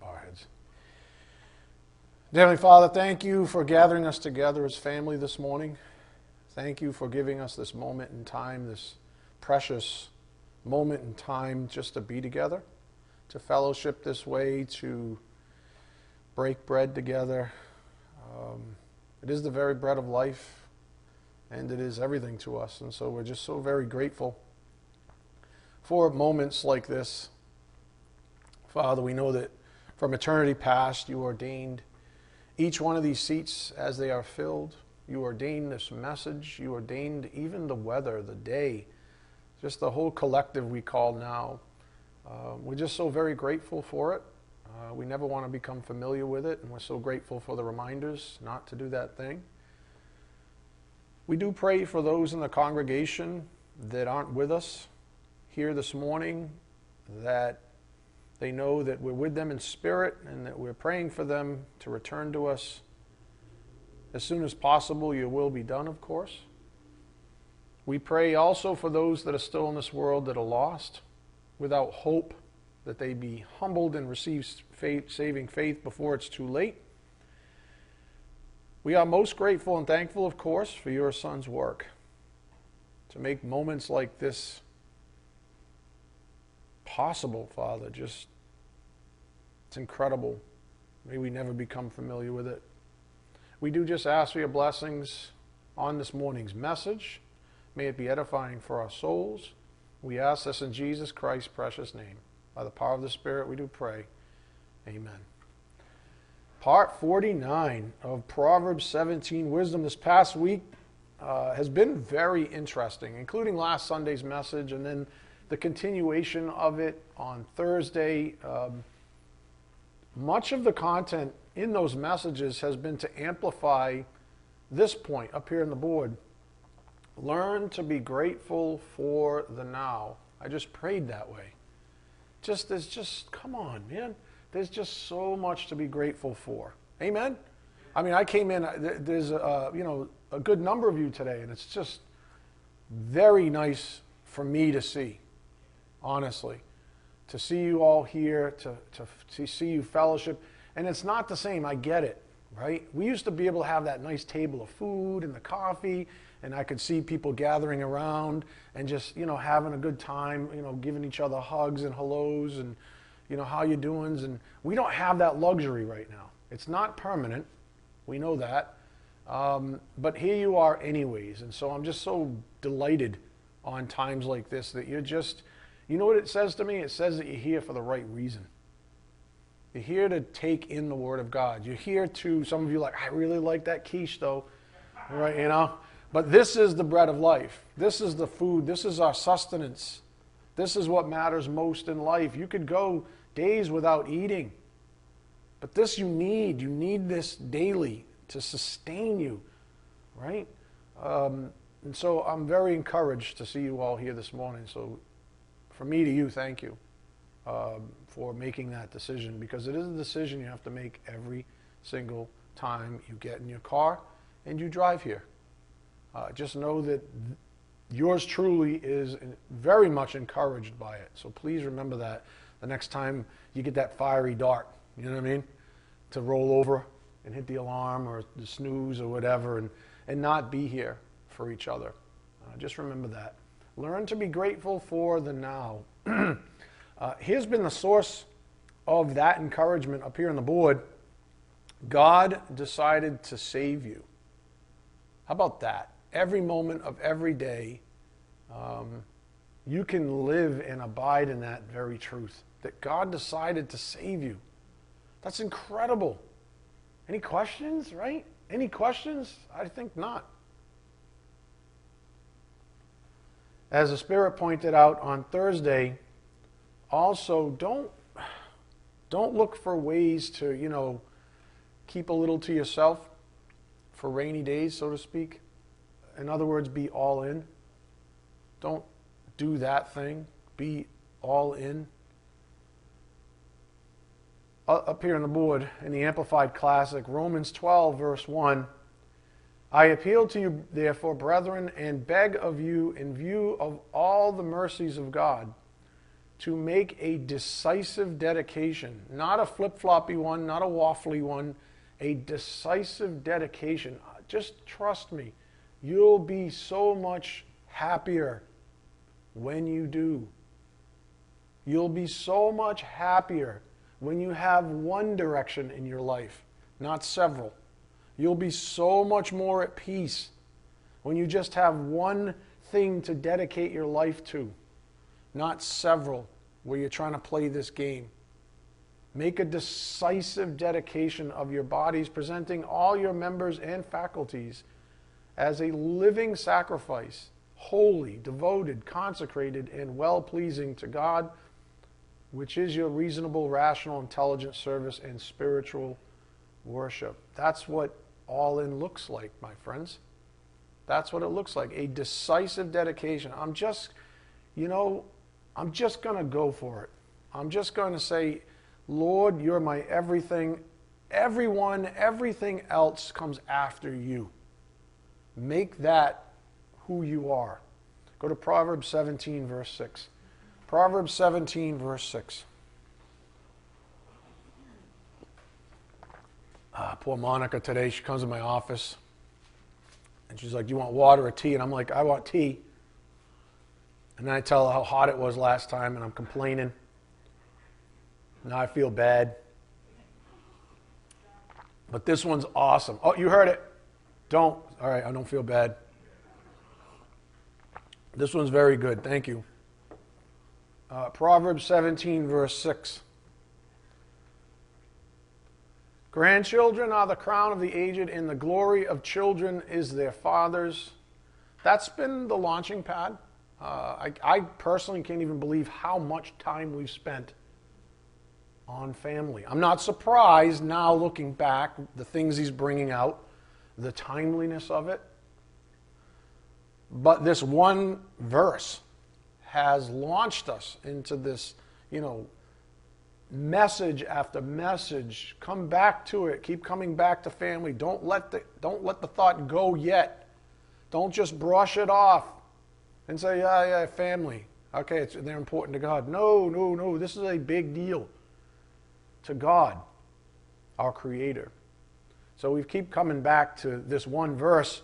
bow heads. Heavenly Father, thank you for gathering us together as family this morning. Thank you for giving us this moment in time, this precious moment in time just to be together, to fellowship this way, to break bread together. Um, it is the very bread of life, and it is everything to us. And so we're just so very grateful for moments like this. Father, we know that from eternity past you ordained each one of these seats as they are filled. You ordained this message. You ordained even the weather, the day, just the whole collective we call now. Uh, we're just so very grateful for it. Uh, we never want to become familiar with it, and we're so grateful for the reminders not to do that thing. We do pray for those in the congregation that aren't with us here this morning, that they know that we're with them in spirit and that we're praying for them to return to us as soon as possible. Your will be done, of course. We pray also for those that are still in this world that are lost, without hope, that they be humbled and receive faith, saving faith before it's too late. We are most grateful and thankful, of course, for your son's work to make moments like this possible, Father. Just, it's incredible. May we never become familiar with it. We do just ask for your blessings on this morning's message. May it be edifying for our souls. We ask this in Jesus Christ's precious name. By the power of the Spirit, we do pray. Amen. Part 49 of Proverbs 17 Wisdom this past week uh, has been very interesting, including last Sunday's message and then the continuation of it on Thursday. Um, much of the content in those messages has been to amplify this point up here in the board. Learn to be grateful for the now. I just prayed that way. Just there's just come on, man. There's just so much to be grateful for. Amen. I mean, I came in. There's a you know a good number of you today, and it's just very nice for me to see honestly. To see you all here, to, to, to see you fellowship. And it's not the same, I get it, right? We used to be able to have that nice table of food and the coffee, and I could see people gathering around and just, you know, having a good time, you know, giving each other hugs and hellos and, you know, how you doings. And we don't have that luxury right now. It's not permanent. We know that. Um, but here you are anyways. And so I'm just so delighted on times like this that you're just you know what it says to me? It says that you're here for the right reason. You're here to take in the Word of God. You're here to, some of you like, I really like that quiche though. Right, you know? But this is the bread of life. This is the food. This is our sustenance. This is what matters most in life. You could go days without eating. But this you need. You need this daily to sustain you, right? Um, and so I'm very encouraged to see you all here this morning. So from me to you, thank you um, for making that decision because it is a decision you have to make every single time you get in your car and you drive here. Uh, just know that th- yours truly is very much encouraged by it. So please remember that the next time you get that fiery dart, you know what I mean? To roll over and hit the alarm or the snooze or whatever and, and not be here for each other. Uh, just remember that. Learn to be grateful for the now. uh, here's been the source of that encouragement up here on the board. God decided to save you. How about that? Every moment of every day, um, you can live and abide in that very truth that God decided to save you. That's incredible. Any questions, right? Any questions? I think not. As the Spirit pointed out on Thursday, also don't don't look for ways to, you know, keep a little to yourself for rainy days, so to speak. In other words, be all in. Don't do that thing. Be all in. Up here on the board in the Amplified Classic, Romans 12, verse 1 I appeal to you, therefore, brethren, and beg of you, in view of all the mercies of God, to make a decisive dedication, not a flip floppy one, not a waffly one, a decisive dedication. Uh, just trust me, you'll be so much happier when you do. You'll be so much happier when you have one direction in your life, not several. You'll be so much more at peace when you just have one thing to dedicate your life to, not several where you're trying to play this game. Make a decisive dedication of your bodies, presenting all your members and faculties as a living sacrifice, holy, devoted, consecrated, and well pleasing to God, which is your reasonable, rational, intelligent service and spiritual worship. That's what all in looks like, my friends. That's what it looks like a decisive dedication. I'm just, you know, I'm just going to go for it. I'm just going to say, Lord, you're my everything. Everyone, everything else comes after you. Make that who you are. Go to Proverbs 17, verse 6. Proverbs 17, verse 6. Ah, poor Monica today, she comes to my office. And she's like, Do you want water or tea? And I'm like, I want tea. And then I tell her how hot it was last time, and I'm complaining. Now I feel bad. But this one's awesome. Oh, you heard it. Don't. All right, I don't feel bad. This one's very good. Thank you. Uh, Proverbs 17, verse 6. Grandchildren are the crown of the aged, and the glory of children is their fathers. That's been the launching pad. Uh, I, I personally can't even believe how much time we've spent on family. I'm not surprised now looking back, the things he's bringing out, the timeliness of it. But this one verse has launched us into this, you know, message after message. Come back to it. Keep coming back to family. Don't let the, don't let the thought go yet. Don't just brush it off and say, yeah, yeah, family. Okay, they're important to God. No, no, no. This is a big deal to God, our Creator. So we keep coming back to this one verse,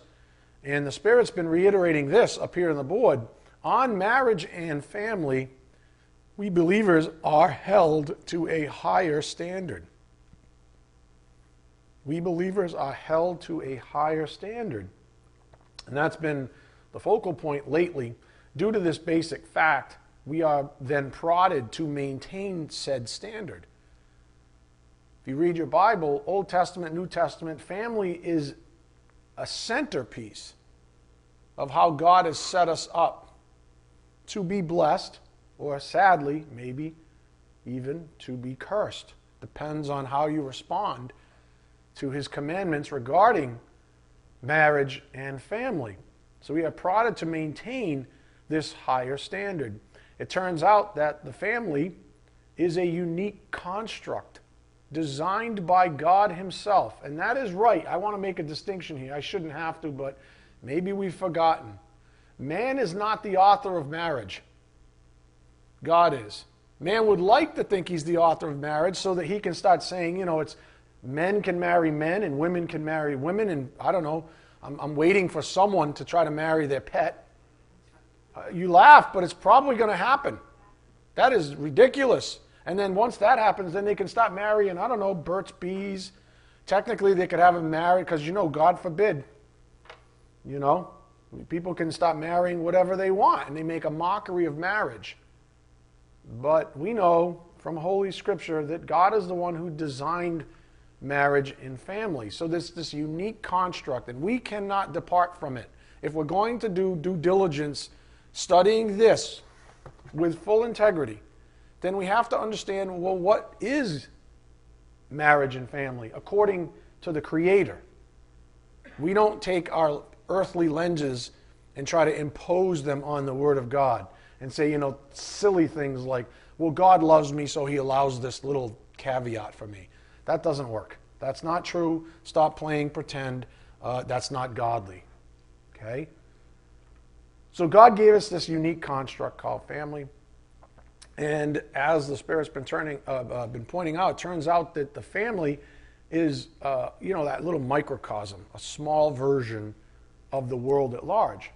and the Spirit's been reiterating this up here on the board. On marriage and family, we believers are held to a higher standard. We believers are held to a higher standard. And that's been the focal point lately. Due to this basic fact, we are then prodded to maintain said standard. If you read your Bible, Old Testament, New Testament, family is a centerpiece of how God has set us up to be blessed or sadly, maybe even to be cursed. Depends on how you respond to his commandments regarding marriage and family. So we are prodded to maintain this higher standard. It turns out that the family is a unique construct designed by God Himself. And that is right. I want to make a distinction here. I shouldn't have to, but maybe we've forgotten. Man is not the author of marriage. God is. Man would like to think he's the author of marriage so that he can start saying, you know, it's men can marry men and women can marry women. And I don't know, I'm, I'm waiting for someone to try to marry their pet. Uh, you laugh, but it's probably going to happen. That is ridiculous. And then once that happens, then they can start marrying, I don't know, Burt's Bees. Technically, they could have them married because, you know, God forbid, you know, people can start marrying whatever they want and they make a mockery of marriage. But we know from Holy Scripture that God is the one who designed marriage and family. So there's this unique construct, and we cannot depart from it. If we're going to do due diligence studying this with full integrity, then we have to understand well, what is marriage and family according to the Creator? We don't take our earthly lenses and try to impose them on the Word of God and say, you know, silly things like, well, God loves me, so he allows this little caveat for me. That doesn't work. That's not true. Stop playing pretend. Uh, that's not godly. Okay? So God gave us this unique construct called family. And as the Spirit's been turning, uh, uh, been pointing out, it turns out that the family is, uh, you know, that little microcosm, a small version of the world at large.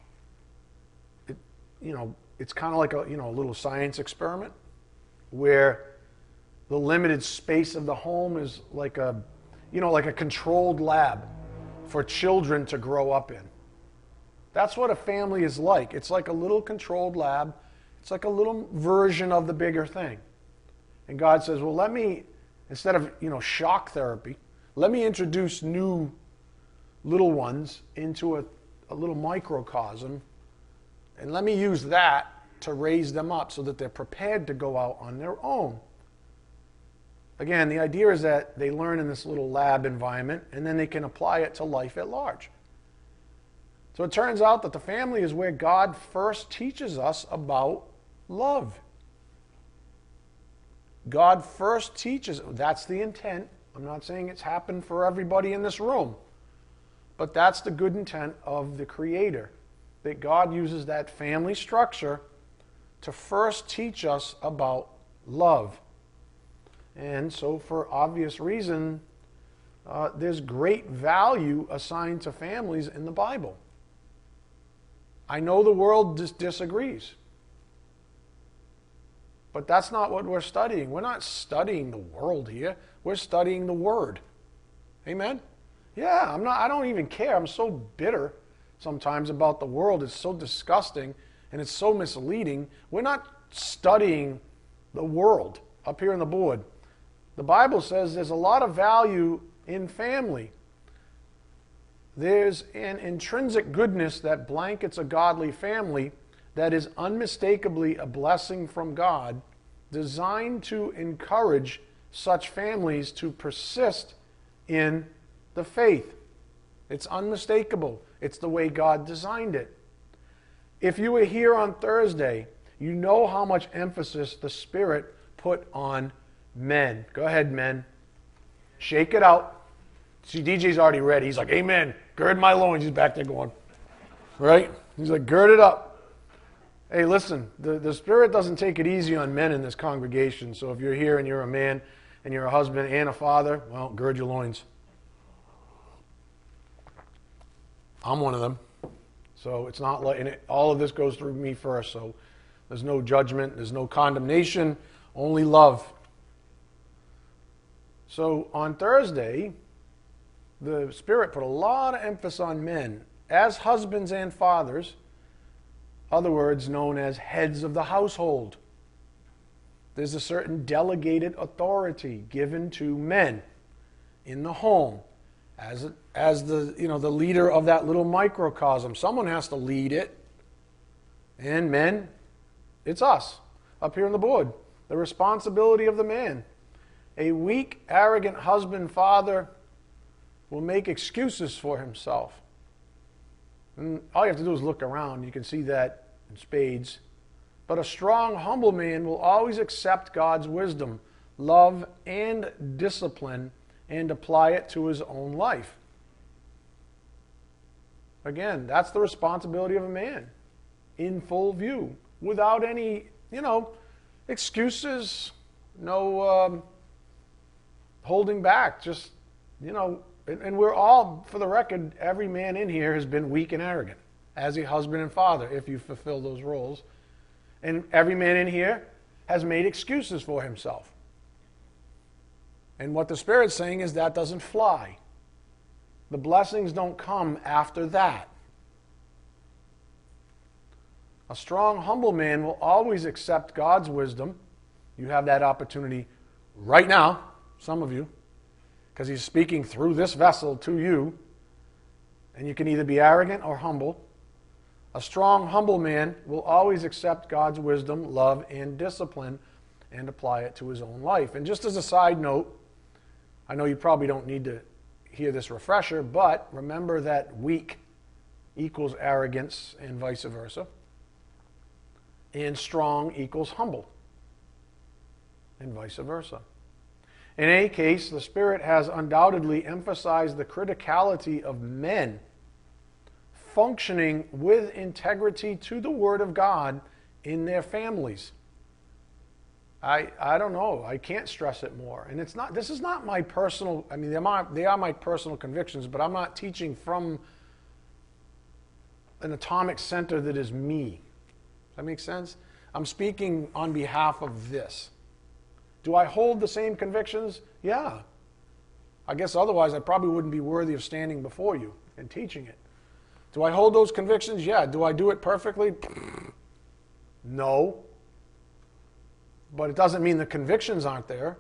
It, you know, it's kind of like a, you know, a little science experiment where the limited space of the home is like a, you know, like a controlled lab for children to grow up in. That's what a family is like. It's like a little controlled lab. It's like a little version of the bigger thing. And God says, "Well, let me instead of, you know, shock therapy, let me introduce new little ones into a, a little microcosm and let me use that to raise them up so that they're prepared to go out on their own." Again, the idea is that they learn in this little lab environment and then they can apply it to life at large. So it turns out that the family is where God first teaches us about love. God first teaches, that's the intent. I'm not saying it's happened for everybody in this room, but that's the good intent of the Creator. That God uses that family structure to first teach us about love. And so, for obvious reason, uh, there's great value assigned to families in the Bible. I know the world dis- disagrees. But that's not what we're studying. We're not studying the world here. We're studying the Word. Amen? Yeah, I'm not, I don't even care. I'm so bitter sometimes about the world. It's so disgusting and it's so misleading. We're not studying the world up here on the board. The Bible says there's a lot of value in family. There's an intrinsic goodness that blankets a godly family that is unmistakably a blessing from God, designed to encourage such families to persist in the faith. It's unmistakable. It's the way God designed it. If you were here on Thursday, you know how much emphasis the Spirit put on men. Go ahead, men. Shake it out. See, DJ's already ready. He's like, Amen. Gird my loins. He's back there going, right? He's like, gird it up. Hey, listen, the, the Spirit doesn't take it easy on men in this congregation. So if you're here and you're a man and you're a husband and a father, well, gird your loins. I'm one of them. So it's not like, and it, all of this goes through me first. So there's no judgment, there's no condemnation, only love. So on Thursday, the Spirit put a lot of emphasis on men as husbands and fathers, other words known as heads of the household. There's a certain delegated authority given to men in the home as, as the, you know, the leader of that little microcosm. Someone has to lead it. And men, it's us up here on the board. The responsibility of the man. A weak, arrogant husband, father, will make excuses for himself. And all you have to do is look around. You can see that in spades. But a strong, humble man will always accept God's wisdom, love, and discipline and apply it to his own life. Again, that's the responsibility of a man in full view, without any, you know, excuses, no um, holding back. Just, you know, and, and we're all, for the record, every man in here has been weak and arrogant as a husband and father if you fulfill those roles. And every man in here has made excuses for himself. And what the Spirit's saying is that doesn't fly. The blessings don't come after that. A strong, humble man will always accept God's wisdom. You have that opportunity right now, some of you because he's speaking through this vessel to you. And you can either be arrogant or humble. A strong, humble man will always accept God's wisdom, love, and discipline and apply it to his own life. And just as a side note, I know you probably don't need to hear this refresher, but remember that weak equals arrogance and vice versa. And strong equals humble and vice versa. In any case, the Spirit has undoubtedly emphasized the criticality of men functioning with integrity to the Word of God in their families. I, I don't know. I can't stress it more. And it's not, this is not my personal, I mean, they are, they are my personal convictions, but I'm not teaching from an atomic center that is me. Does that make sense? I'm speaking on behalf of this. Do I hold the same convictions? Yeah. I guess otherwise I probably wouldn't be worthy of standing before you and teaching it. Do I hold those convictions? Yeah. Do I do it perfectly? No. But it doesn't mean the convictions aren't there.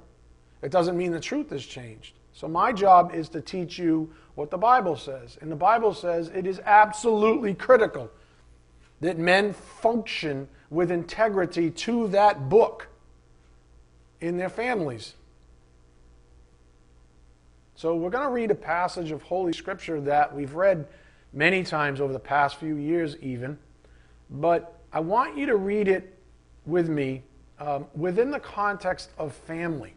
It doesn't mean the truth has changed. So my job is to teach you what the Bible says. And the Bible says it is absolutely critical that men function with integrity to that book in their families. So we're going to read a passage of Holy Scripture that we've read many times over the past few years, even. But I want you to read it with me um, within the context of family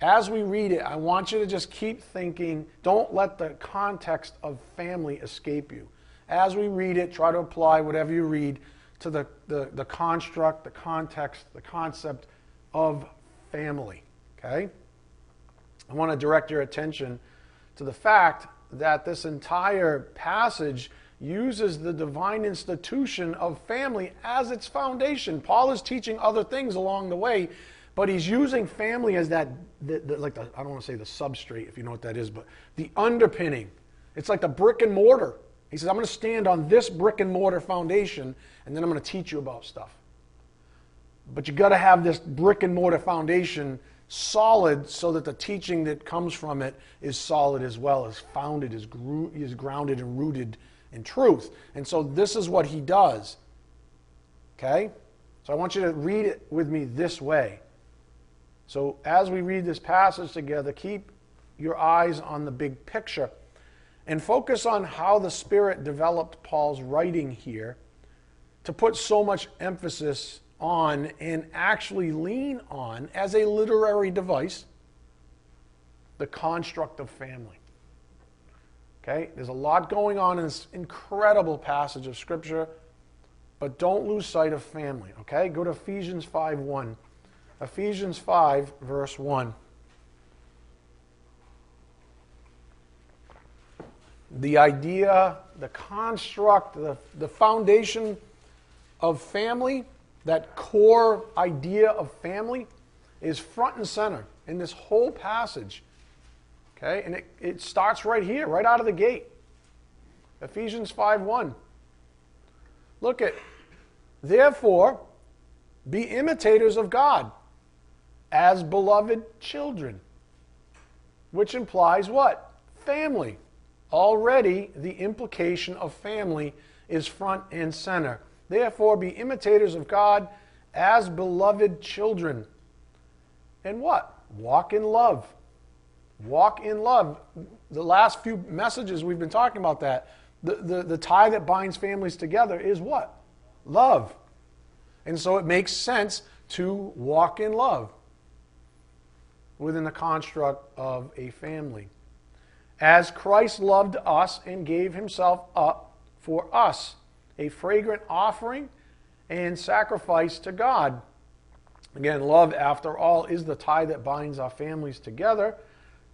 as we read it, I want you to just keep thinking, don't let the context of family escape you. As we read it, try to apply whatever you read to the, the, the construct, the context, the concept of family. Okay? I want to direct your attention to the fact that this entire passage uses the divine institution of family as its foundation. Paul is teaching other things along the way, but he's using family as that, the, the, like the, I don't want to say the substrate, if you know what that is, but the underpinning. It's like the brick and mortar. He says, I'm going to stand on this brick and mortar foundation, and then I'm going to teach you about stuff. But you got to have this brick and mortar foundation solid so that the teaching that comes from it is solid as well, is founded, is, gro- is grounded and rooted in truth. And so this is what he does. Okay? So I want you to read it with me this way. So as we read this passage together, keep your eyes on the big picture and focus on how the Spirit developed Paul's writing here to put so much emphasis on and actually lean on as a literary device the construct of family. Okay? There's a lot going on in this incredible passage of Scripture, but don't lose sight of family. Okay? Go to Ephesians 5 1. Ephesians 5, verse 1. The idea, the construct, the, the foundation of family, that core idea of family, is front and center in this whole passage. Okay? And it, it starts right here, right out of the gate. Ephesians 5 1. Look at, therefore, be imitators of God as beloved children, which implies what? Family. Already, the implication of family is front and center. Therefore, be imitators of God as beloved children. And what? Walk in love. Walk in love. The last few messages we've been talking about that. The, the, the tie that binds families together is what? Love. And so it makes sense to walk in love within the construct of a family. As Christ loved us and gave himself up for us, a fragrant offering and sacrifice to God. Again, love, after all, is the tie that binds our families together.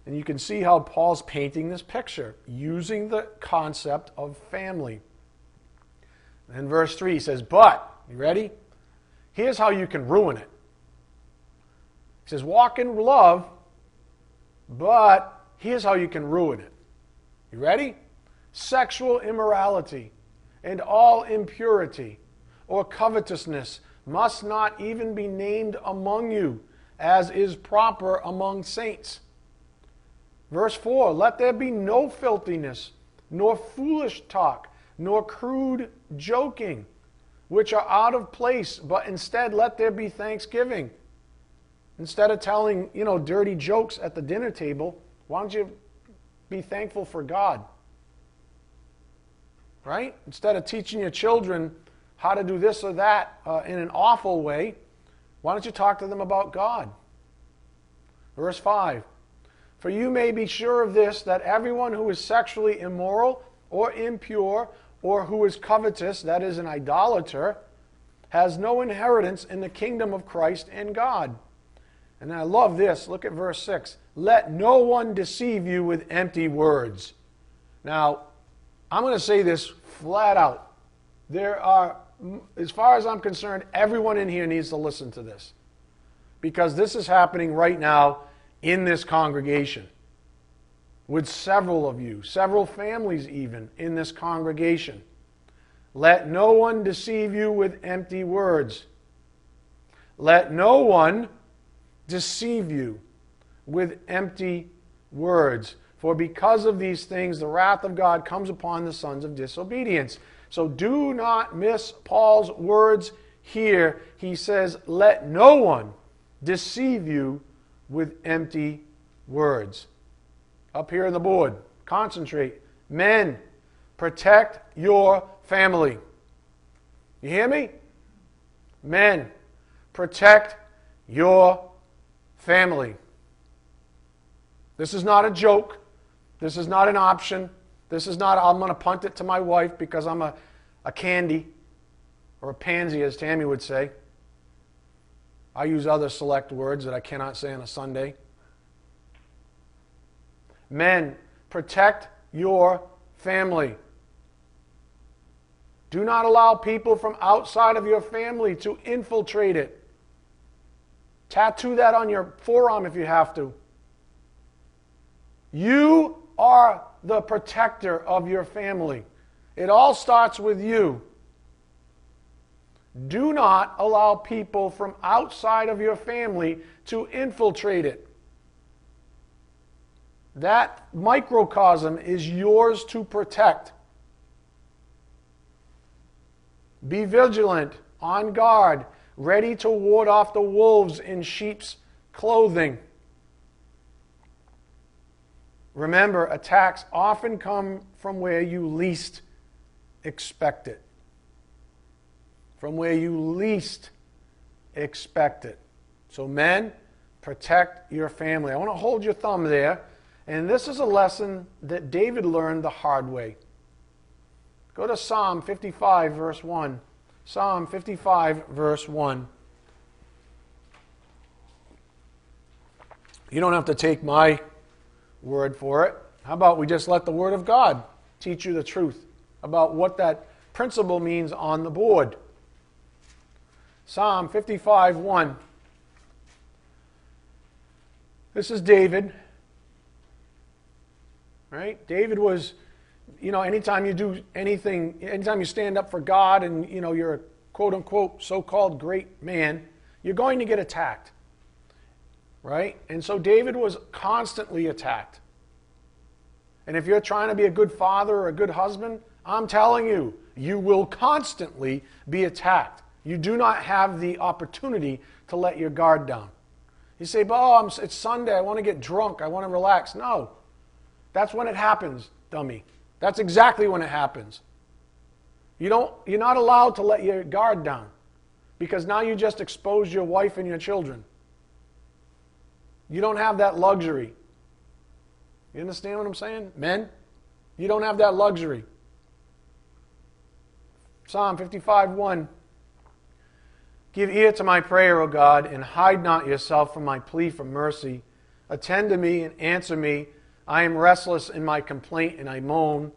And you can see how Paul's painting this picture using the concept of family. In verse 3, he says, But, you ready? Here's how you can ruin it. He says, walk in love, but here's how you can ruin it. You ready? Sexual immorality and all impurity or covetousness must not even be named among you, as is proper among saints. Verse 4 Let there be no filthiness, nor foolish talk, nor crude joking, which are out of place, but instead let there be thanksgiving. Instead of telling, you know, dirty jokes at the dinner table, why don't you be thankful for God? Right? Instead of teaching your children how to do this or that uh, in an awful way, why don't you talk to them about God? Verse 5 For you may be sure of this, that everyone who is sexually immoral or impure or who is covetous, that is, an idolater, has no inheritance in the kingdom of Christ and God. And I love this. Look at verse 6. Let no one deceive you with empty words. Now, I'm going to say this flat out. There are, as far as I'm concerned, everyone in here needs to listen to this. Because this is happening right now in this congregation. With several of you, several families even in this congregation. Let no one deceive you with empty words. Let no one deceive you with empty words. For because of these things, the wrath of God comes upon the sons of disobedience. So do not miss Paul's words here. He says, Let no one deceive you with empty words. Up here on the board, concentrate. Men, protect your family. You hear me? Men, protect your family. This is not a joke. This is not an option. This is not, I'm going to punt it to my wife because I'm a, a candy or a pansy, as Tammy would say. I use other select words that I cannot say on a Sunday. Men, protect your family. Do not allow people from outside of your family to infiltrate it. Tattoo that on your forearm if you have to. You are the protector of your family. It all starts with you. Do not allow people from outside of your family to infiltrate it. That microcosm is yours to protect. Be vigilant, on guard, ready to ward off the wolves in sheep's clothing. Remember, attacks often come from where you least expect it. From where you least expect it. So, men, protect your family. I want to hold your thumb there. And this is a lesson that David learned the hard way. Go to Psalm 55, verse 1. Psalm 55, verse 1. You don't have to take my word for it. How about we just let the Word of God teach you the truth about what that principle means on the board? Psalm 55 1. This is David. Right? David was, you know, anytime you do anything, anytime you stand up for God and, you know, you're a quote unquote so called great man, you're going to get attacked. Right? And so David was constantly attacked. And if you're trying to be a good father or a good husband, I'm telling you, you will constantly be attacked. You do not have the opportunity to let your guard down. You say, oh, I'm, it's Sunday. I want to get drunk. I want to relax. No. That's when it happens, dummy. That's exactly when it happens. You don't, you're not allowed to let your guard down because now you just expose your wife and your children. You don't have that luxury. You understand what I'm saying? Men, you don't have that luxury. Psalm 55 1. Give ear to my prayer, O God, and hide not yourself from my plea for mercy. Attend to me and answer me. I am restless in my complaint and I moan.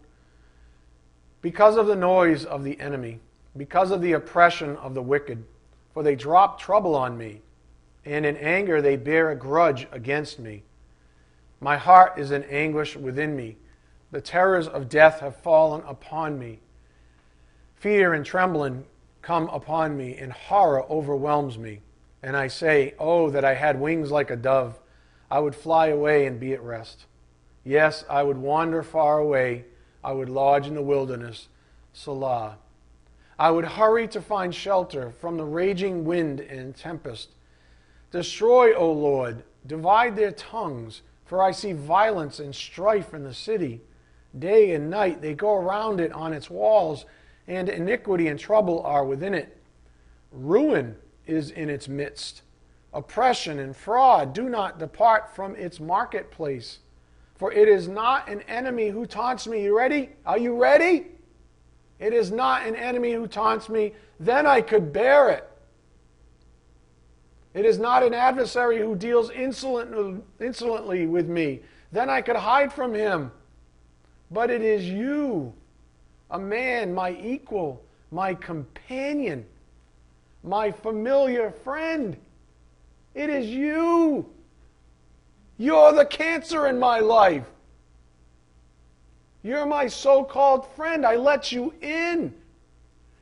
Because of the noise of the enemy, because of the oppression of the wicked, for they drop trouble on me, and in anger they bear a grudge against me. My heart is in anguish within me. The terrors of death have fallen upon me. Fear and trembling come upon me, and horror overwhelms me. And I say, Oh, that I had wings like a dove. I would fly away and be at rest. Yes, I would wander far away. I would lodge in the wilderness. Selah. I would hurry to find shelter from the raging wind and tempest. Destroy, O Lord, divide their tongues for I see violence and strife in the city. Day and night they go around it on its walls, and iniquity and trouble are within it. Ruin is in its midst. Oppression and fraud do not depart from its marketplace. For it is not an enemy who taunts me. You ready? Are you ready? it is not an enemy who taunts me, then I could bear it. It is not an adversary who deals insolent, insolently with me, then I could hide from him. But it is you, a man, my equal, my companion, my familiar friend. It is you. You're the cancer in my life. You're my so called friend. I let you in.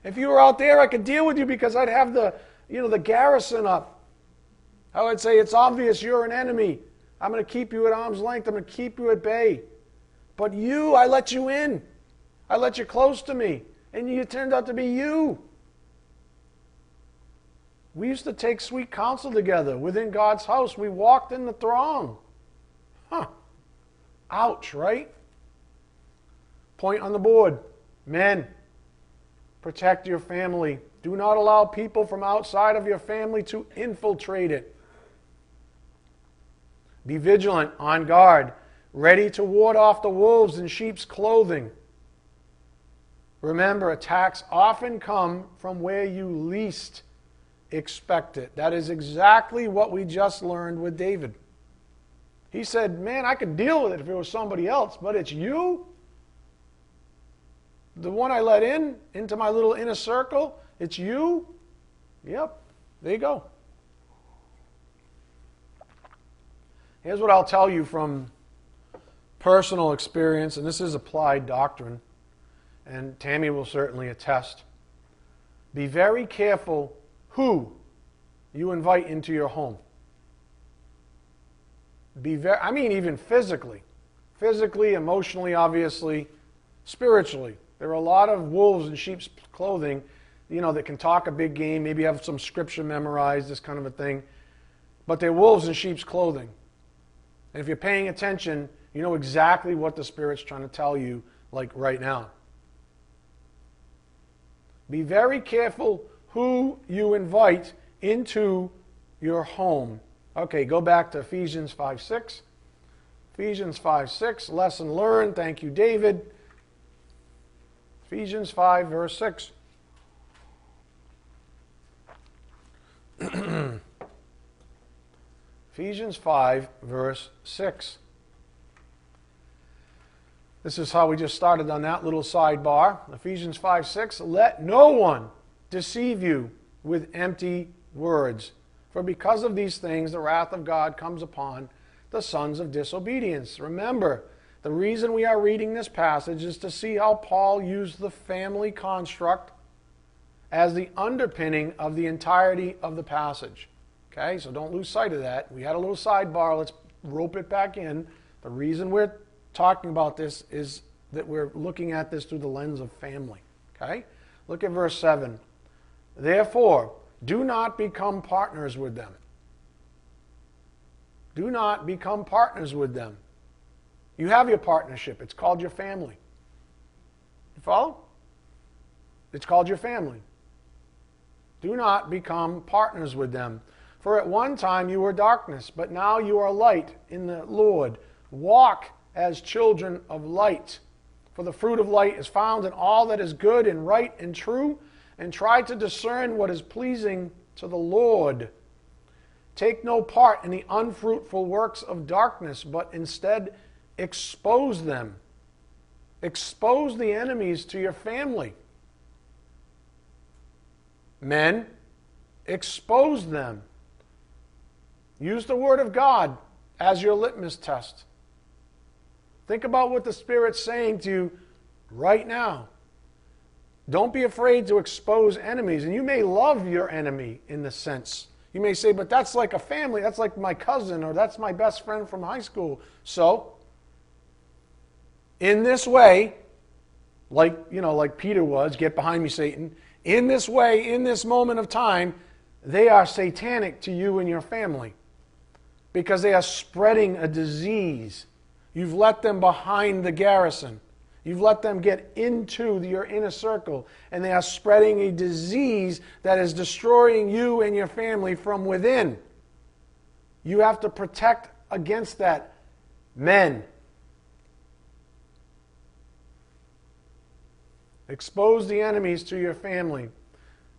If you were out there, I could deal with you because I'd have the, you know, the garrison up. I would say, it's obvious you're an enemy. I'm going to keep you at arm's length. I'm going to keep you at bay. But you, I let you in. I let you close to me. And you turned out to be you. We used to take sweet counsel together within God's house. We walked in the throng. Huh. Ouch, right? Point on the board. Men, protect your family. Do not allow people from outside of your family to infiltrate it. Be vigilant, on guard, ready to ward off the wolves in sheep's clothing. Remember, attacks often come from where you least expect it. That is exactly what we just learned with David. He said, Man, I could deal with it if it was somebody else, but it's you? The one I let in into my little inner circle, it's you? Yep, there you go. Here's what I'll tell you from personal experience, and this is applied doctrine, and Tammy will certainly attest. Be very careful who you invite into your home. Be very, I mean, even physically. Physically, emotionally, obviously, spiritually. There are a lot of wolves in sheep's clothing, you know, that can talk a big game, maybe have some scripture memorized, this kind of a thing. But they're wolves in sheep's clothing. And if you're paying attention, you know exactly what the Spirit's trying to tell you, like right now. Be very careful who you invite into your home. Okay, go back to Ephesians 5 6. Ephesians 5 6, lesson learned. Thank you, David. Ephesians 5, verse 6. Ephesians 5, verse 6. This is how we just started on that little sidebar. Ephesians 5, 6. Let no one deceive you with empty words. For because of these things, the wrath of God comes upon the sons of disobedience. Remember, the reason we are reading this passage is to see how Paul used the family construct as the underpinning of the entirety of the passage. Okay, so don't lose sight of that. We had a little sidebar. Let's rope it back in. The reason we're talking about this is that we're looking at this through the lens of family. Okay? Look at verse 7. Therefore, do not become partners with them. Do not become partners with them. You have your partnership. It's called your family. You follow? It's called your family. Do not become partners with them. For at one time you were darkness, but now you are light in the Lord. Walk as children of light. For the fruit of light is found in all that is good and right and true, and try to discern what is pleasing to the Lord. Take no part in the unfruitful works of darkness, but instead expose them. Expose the enemies to your family. Men, expose them. Use the Word of God as your litmus test. Think about what the Spirit's saying to you right now. Don't be afraid to expose enemies. And you may love your enemy in the sense. You may say, but that's like a family. That's like my cousin or that's my best friend from high school. So, in this way, like, you know, like Peter was, get behind me, Satan. In this way, in this moment of time, they are satanic to you and your family because they are spreading a disease. You've let them behind the garrison. You've let them get into your inner circle, and they are spreading a disease that is destroying you and your family from within. You have to protect against that. Men, Expose the enemies to your family.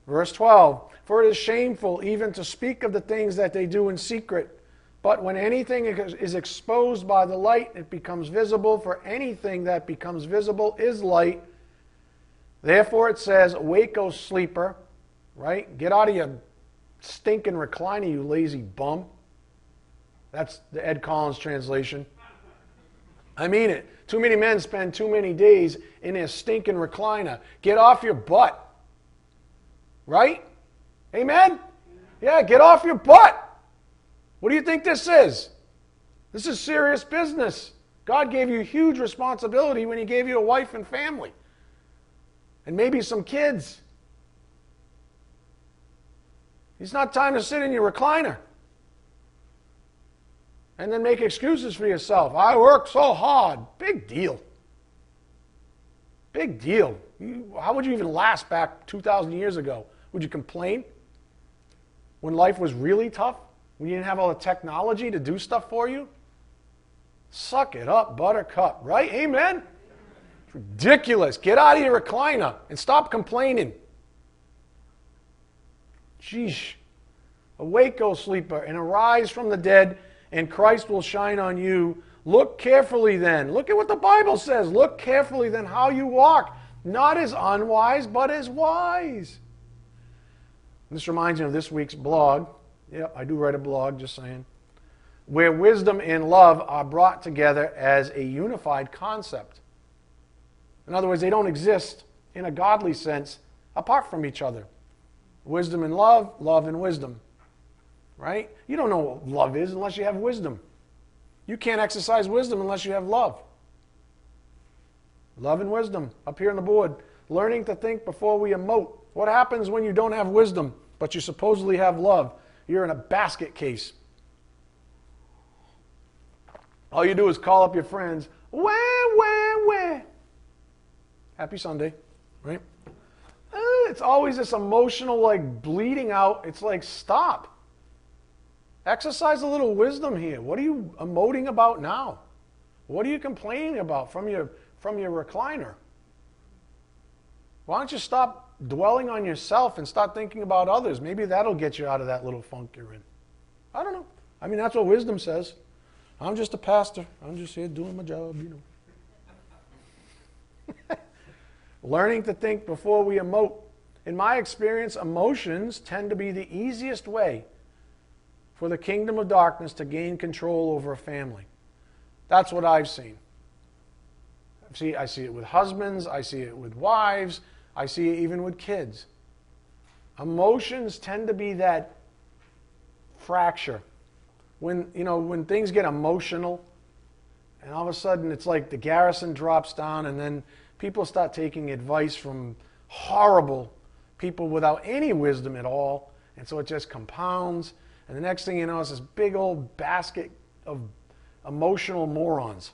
Verse 12 For it is shameful even to speak of the things that they do in secret. But when anything is exposed by the light, it becomes visible, for anything that becomes visible is light. Therefore it says, Awake, O sleeper, right? Get out of your stinking recliner, you lazy bum. That's the Ed Collins translation. I mean it. Too many men spend too many days in their stinking recliner. Get off your butt. Right? Amen? Yeah, get off your butt. What do you think this is? This is serious business. God gave you huge responsibility when He gave you a wife and family, and maybe some kids. It's not time to sit in your recliner and then make excuses for yourself. I work so hard. Big deal. Big deal. how would you even last back 2,000 years ago? Would you complain when life was really tough? When you didn't have all the technology to do stuff for you? Suck it up, buttercup, right? Amen? It's ridiculous. Get out of your recliner and stop complaining. Sheesh. Awake, O sleeper, and arise from the dead and Christ will shine on you. Look carefully then. Look at what the Bible says. Look carefully then how you walk, not as unwise, but as wise. This reminds me of this week's blog. Yep, I do write a blog, just saying. Where wisdom and love are brought together as a unified concept. In other words, they don't exist in a godly sense apart from each other. Wisdom and love, love and wisdom right? You don't know what love is unless you have wisdom. You can't exercise wisdom unless you have love. Love and wisdom up here on the board. Learning to think before we emote. What happens when you don't have wisdom, but you supposedly have love? You're in a basket case. All you do is call up your friends. Where, where, where? Happy Sunday, right? Uh, it's always this emotional, like bleeding out. It's like, stop. Exercise a little wisdom here. What are you emoting about now? What are you complaining about from your, from your recliner? Why don't you stop dwelling on yourself and start thinking about others? Maybe that'll get you out of that little funk you're in. I don't know. I mean, that's what wisdom says. I'm just a pastor. I'm just here doing my job, you know. Learning to think before we emote. In my experience, emotions tend to be the easiest way for the kingdom of darkness to gain control over a family. That's what I've seen. See, I see it with husbands, I see it with wives, I see it even with kids. Emotions tend to be that fracture. When, you know, when things get emotional, and all of a sudden it's like the garrison drops down, and then people start taking advice from horrible people without any wisdom at all, and so it just compounds and the next thing you know, it's this big old basket of emotional morons.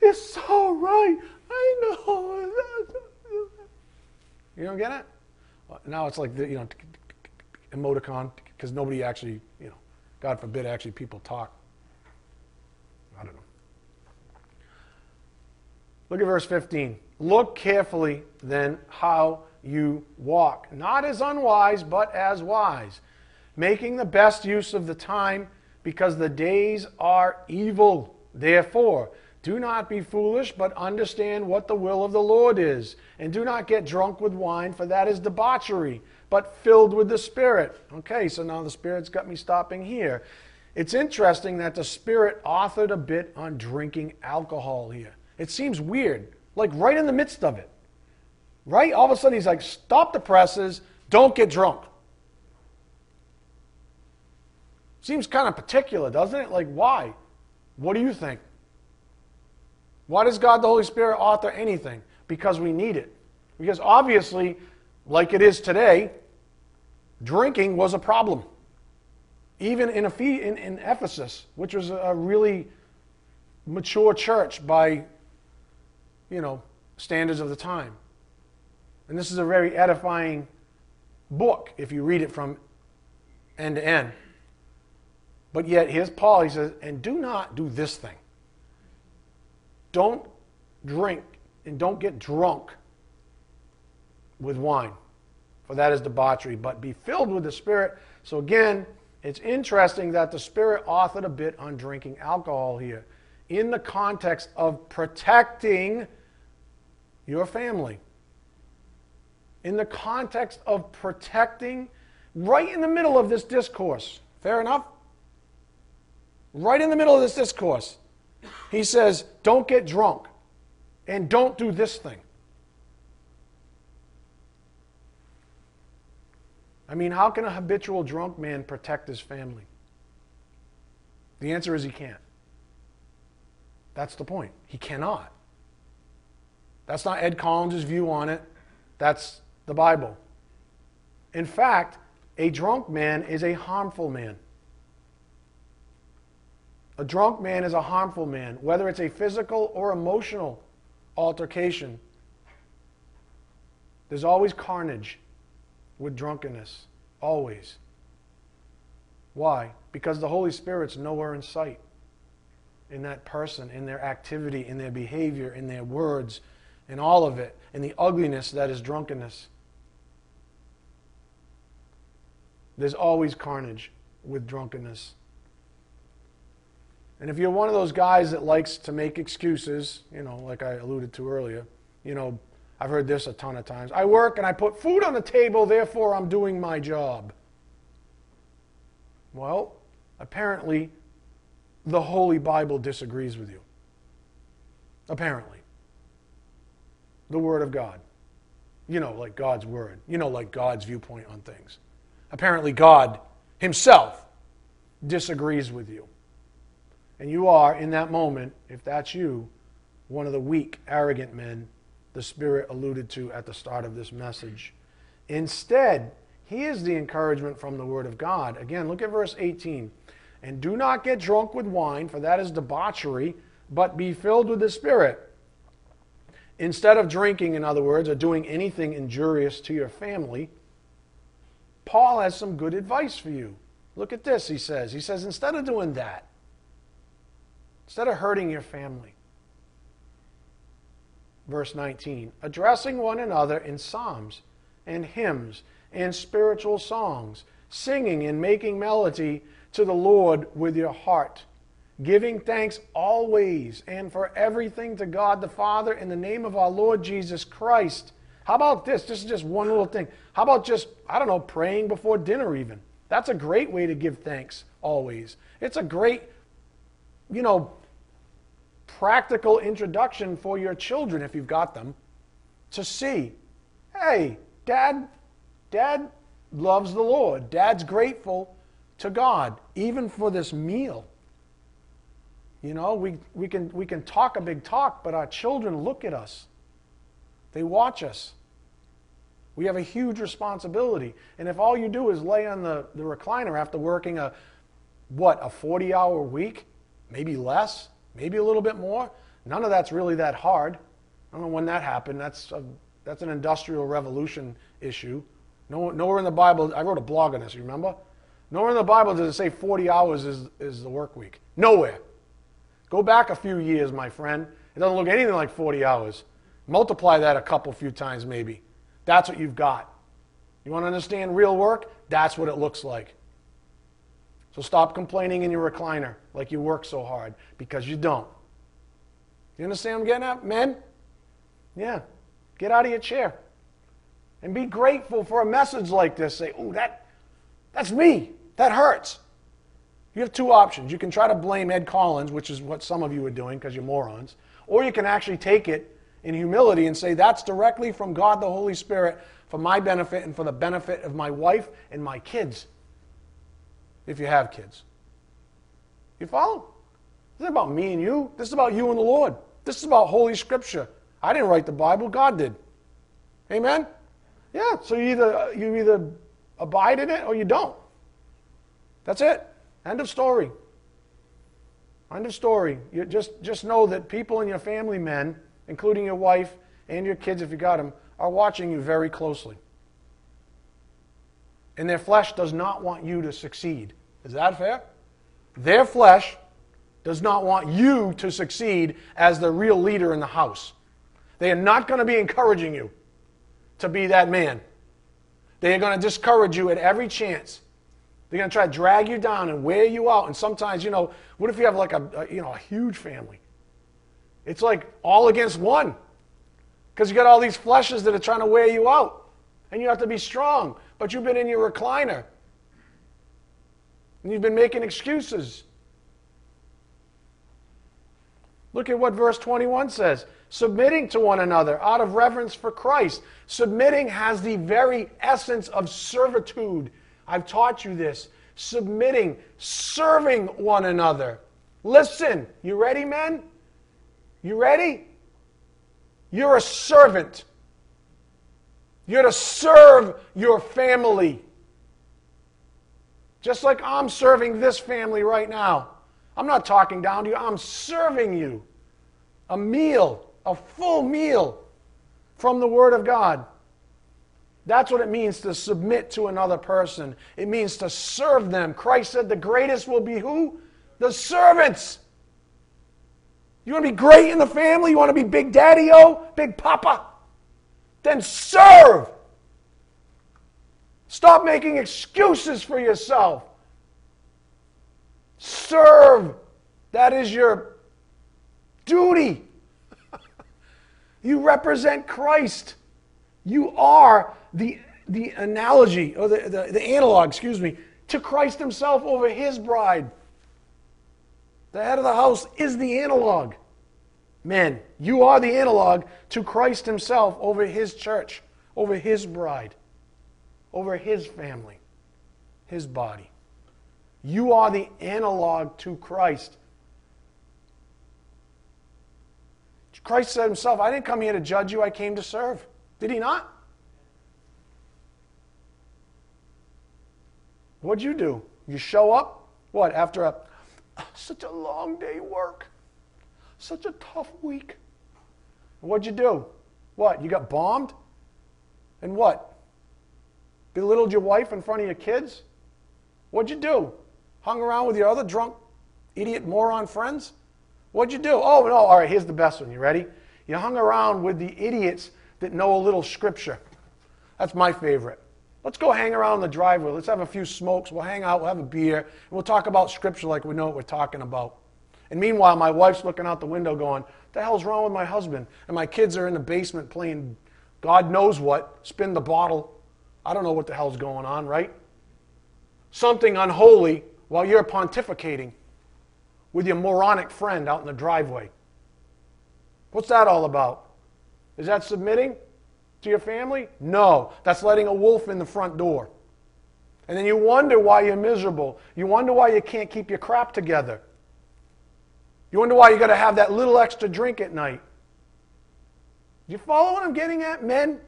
It's all right. I know. You don't get it? Now it's like, the, you know, emoticon, because nobody actually, you know, God forbid, actually people talk. I don't know. Look at verse 15. Look carefully then how you walk, not as unwise, but as wise making the best use of the time because the days are evil. Therefore, do not be foolish, but understand what the will of the Lord is. And do not get drunk with wine, for that is debauchery, but filled with the Spirit. Okay, so now the Spirit's got me stopping here. It's interesting that the Spirit authored a bit on drinking alcohol here. It seems weird, like right in the midst of it. Right? All of a sudden, he's like, stop the presses, don't get drunk. Seems kind of particular, doesn't it? Like, why? What do you think? Why does God the Holy Spirit author anything? Because we need it. Because obviously, like it is today, drinking was a problem. Even in, Ephesus, which was a really mature church by, you know, standards of the time. And this is a very edifying book if you read it from end to end. But yet, here's Paul. He says, and do not do this thing. Don't drink and don't get drunk with wine, for that is debauchery, but be filled with the Spirit. So again, it's interesting that the Spirit authored a bit on drinking alcohol here in the context of protecting your family. In the context of protecting, right in the middle of this discourse. Fair enough? Right in the middle of this discourse. He says, Don't get drunk and don't do this thing. I mean, how can a habitual drunk man protect his family? The answer is he can't. That's the point. He cannot. That's not Ed Collins' view on it. That's the Bible. In fact, a drunk man is a harmful man. A drunk man is a harmful man, whether it's a physical or emotional altercation. There's always carnage with drunkenness. Always. Why? Because the Holy Spirit's nowhere in sight in that person, in their activity, in their behavior, in their words, in all of it, in the ugliness that is drunkenness. There's always carnage with drunkenness. And if you're one of those guys that likes to make excuses, you know, like I alluded to earlier, you know, I've heard this a ton of times. I work and I put food on the table, therefore I'm doing my job. Well, apparently, the Holy Bible disagrees with you. Apparently. The Word of God. You know, like God's Word. You know, like God's viewpoint on things. Apparently, God Himself disagrees with you. And you are, in that moment, if that's you, one of the weak, arrogant men the Spirit alluded to at the start of this message. Instead, here's the encouragement from the Word of God. Again, look at verse 18. And do not get drunk with wine, for that is debauchery, but be filled with the Spirit. Instead of drinking, in other words, or doing anything injurious to your family, Paul has some good advice for you. Look at this, he says. He says, instead of doing that, instead of hurting your family, verse 19, addressing one another in psalms and hymns and spiritual songs, singing and making melody to the Lord with your heart, giving thanks always and for everything to God the Father in the name of our Lord Jesus Christ. How about this? This is just one little thing. How about just, I don't know, praying before dinner even? That's a great way to give thanks always. It's a great, you know, practical introduction for your children, if you've got them, to see hey, dad, dad loves the Lord. Dad's grateful to God, even for this meal. You know, we, we, can, we can talk a big talk, but our children look at us. They watch us. We have a huge responsibility. And if all you do is lay on the, the recliner after working a, what, a 40 hour week, maybe less, maybe a little bit more. None of that's really that hard. I don't know when that happened. That's, a, that's an industrial revolution issue. No, nowhere in the Bible, I wrote a blog on this, you remember? Nowhere in the Bible does it say 40 hours is, is the work week. Nowhere. Go back a few years, my friend. It doesn't look anything like 40 hours. Multiply that a couple few times, maybe. That's what you've got. You want to understand real work? That's what it looks like. So stop complaining in your recliner like you work so hard because you don't. You understand what I'm getting at, men? Yeah. Get out of your chair and be grateful for a message like this. Say, "Ooh, that that's me. That hurts." You have two options. You can try to blame Ed Collins, which is what some of you are doing because you're morons, or you can actually take it in humility and say, "That's directly from God the Holy Spirit for my benefit and for the benefit of my wife and my kids." If you have kids. You follow? This is about me and you. This is about you and the Lord. This is about Holy Scripture. I didn't write the Bible, God did. Amen? Yeah, so you either, you either abide in it or you don't. That's it. End of story. End of story. You just, just know that people in your family, men, including your wife and your kids if you got them, are watching you very closely. And their flesh does not want you to succeed. Is that fair? Their flesh does not want you to succeed as the real leader in the house. They are not going to be encouraging you to be that man. They are going to discourage you at every chance. They're going to try to drag you down and wear you out. And sometimes, you know, what if you have like a, a you know a huge family? It's like all against one, because you got all these fleshes that are trying to wear you out, and you have to be strong. But you've been in your recliner, and you've been making excuses. Look at what verse 21 says submitting to one another out of reverence for Christ. Submitting has the very essence of servitude. I've taught you this. Submitting, serving one another. Listen, you ready, men? You ready? You're a servant. You're to serve your family. Just like I'm serving this family right now. I'm not talking down to you, I'm serving you. A meal a full meal from the Word of God. That's what it means to submit to another person. It means to serve them. Christ said the greatest will be who? The servants. You want to be great in the family? You want to be Big Daddy O? Big Papa? Then serve. Stop making excuses for yourself. Serve. That is your duty. You represent Christ. You are the, the analogy, or the, the, the analog, excuse me, to Christ himself over his bride. The head of the house is the analog. Men, you are the analog to Christ himself over his church, over his bride, over his family, his body. You are the analog to Christ. Christ said himself, I didn't come here to judge you, I came to serve. Did he not? What'd you do? You show up? What, after a such a long day work, such a tough week. What'd you do? What? You got bombed? And what? Belittled your wife in front of your kids? What'd you do? Hung around with your other drunk, idiot, moron friends? What'd you do? Oh, no, all right, here's the best one. You ready? You hung around with the idiots that know a little scripture. That's my favorite. Let's go hang around the driveway. Let's have a few smokes. We'll hang out. We'll have a beer. And we'll talk about scripture like we know what we're talking about. And meanwhile, my wife's looking out the window going, What the hell's wrong with my husband? And my kids are in the basement playing God knows what, spin the bottle. I don't know what the hell's going on, right? Something unholy while you're pontificating with your moronic friend out in the driveway. What's that all about? Is that submitting to your family? No, that's letting a wolf in the front door. And then you wonder why you're miserable. You wonder why you can't keep your crap together. You wonder why you got to have that little extra drink at night. You follow what I'm getting at, men?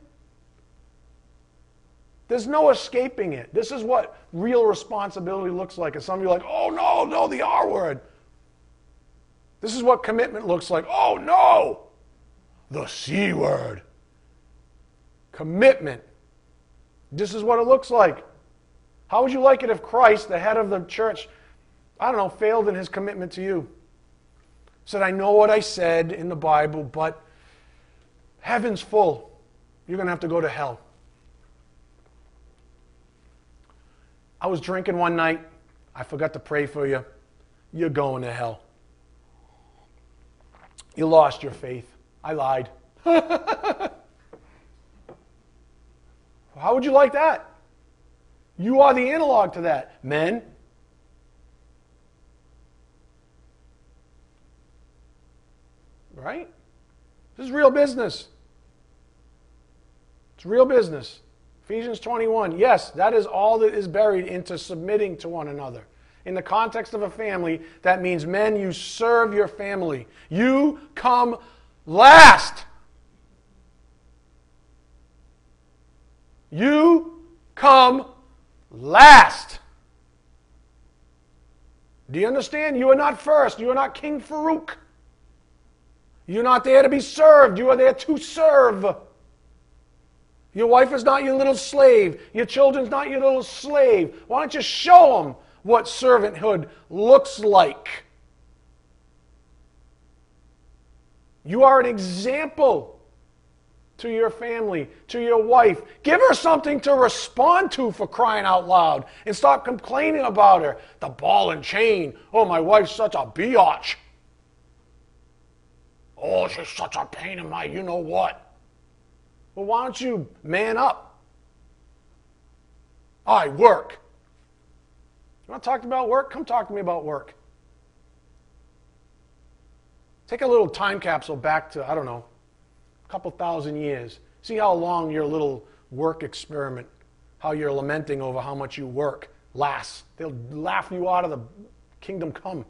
There's no escaping it. This is what real responsibility looks like. And some of you are like, oh no, no, the R word. This is what commitment looks like. Oh no! The C word. Commitment. This is what it looks like. How would you like it if Christ, the head of the church, I don't know, failed in his commitment to you? Said, I know what I said in the Bible, but heaven's full. You're going to have to go to hell. I was drinking one night. I forgot to pray for you. You're going to hell. You lost your faith. I lied. How would you like that? You are the analog to that. Men, right? This is real business. It's real business. Ephesians 21. Yes, that is all that is buried into submitting to one another. In the context of a family, that means men, you serve your family. You come last. You come last. Do you understand? You are not first. You are not King Farouk. You're not there to be served. You are there to serve. Your wife is not your little slave. Your children's not your little slave. Why don't you show them what servanthood looks like. You are an example to your family, to your wife. Give her something to respond to for crying out loud and stop complaining about her. The ball and chain. Oh, my wife's such a biatch. Oh, she's such a pain in my you know what. Well, why don't you man up? I work. You want to talk about work? Come talk to me about work. Take a little time capsule back to, I don't know, a couple thousand years. See how long your little work experiment, how you're lamenting over how much you work, lasts. They'll laugh you out of the kingdom come.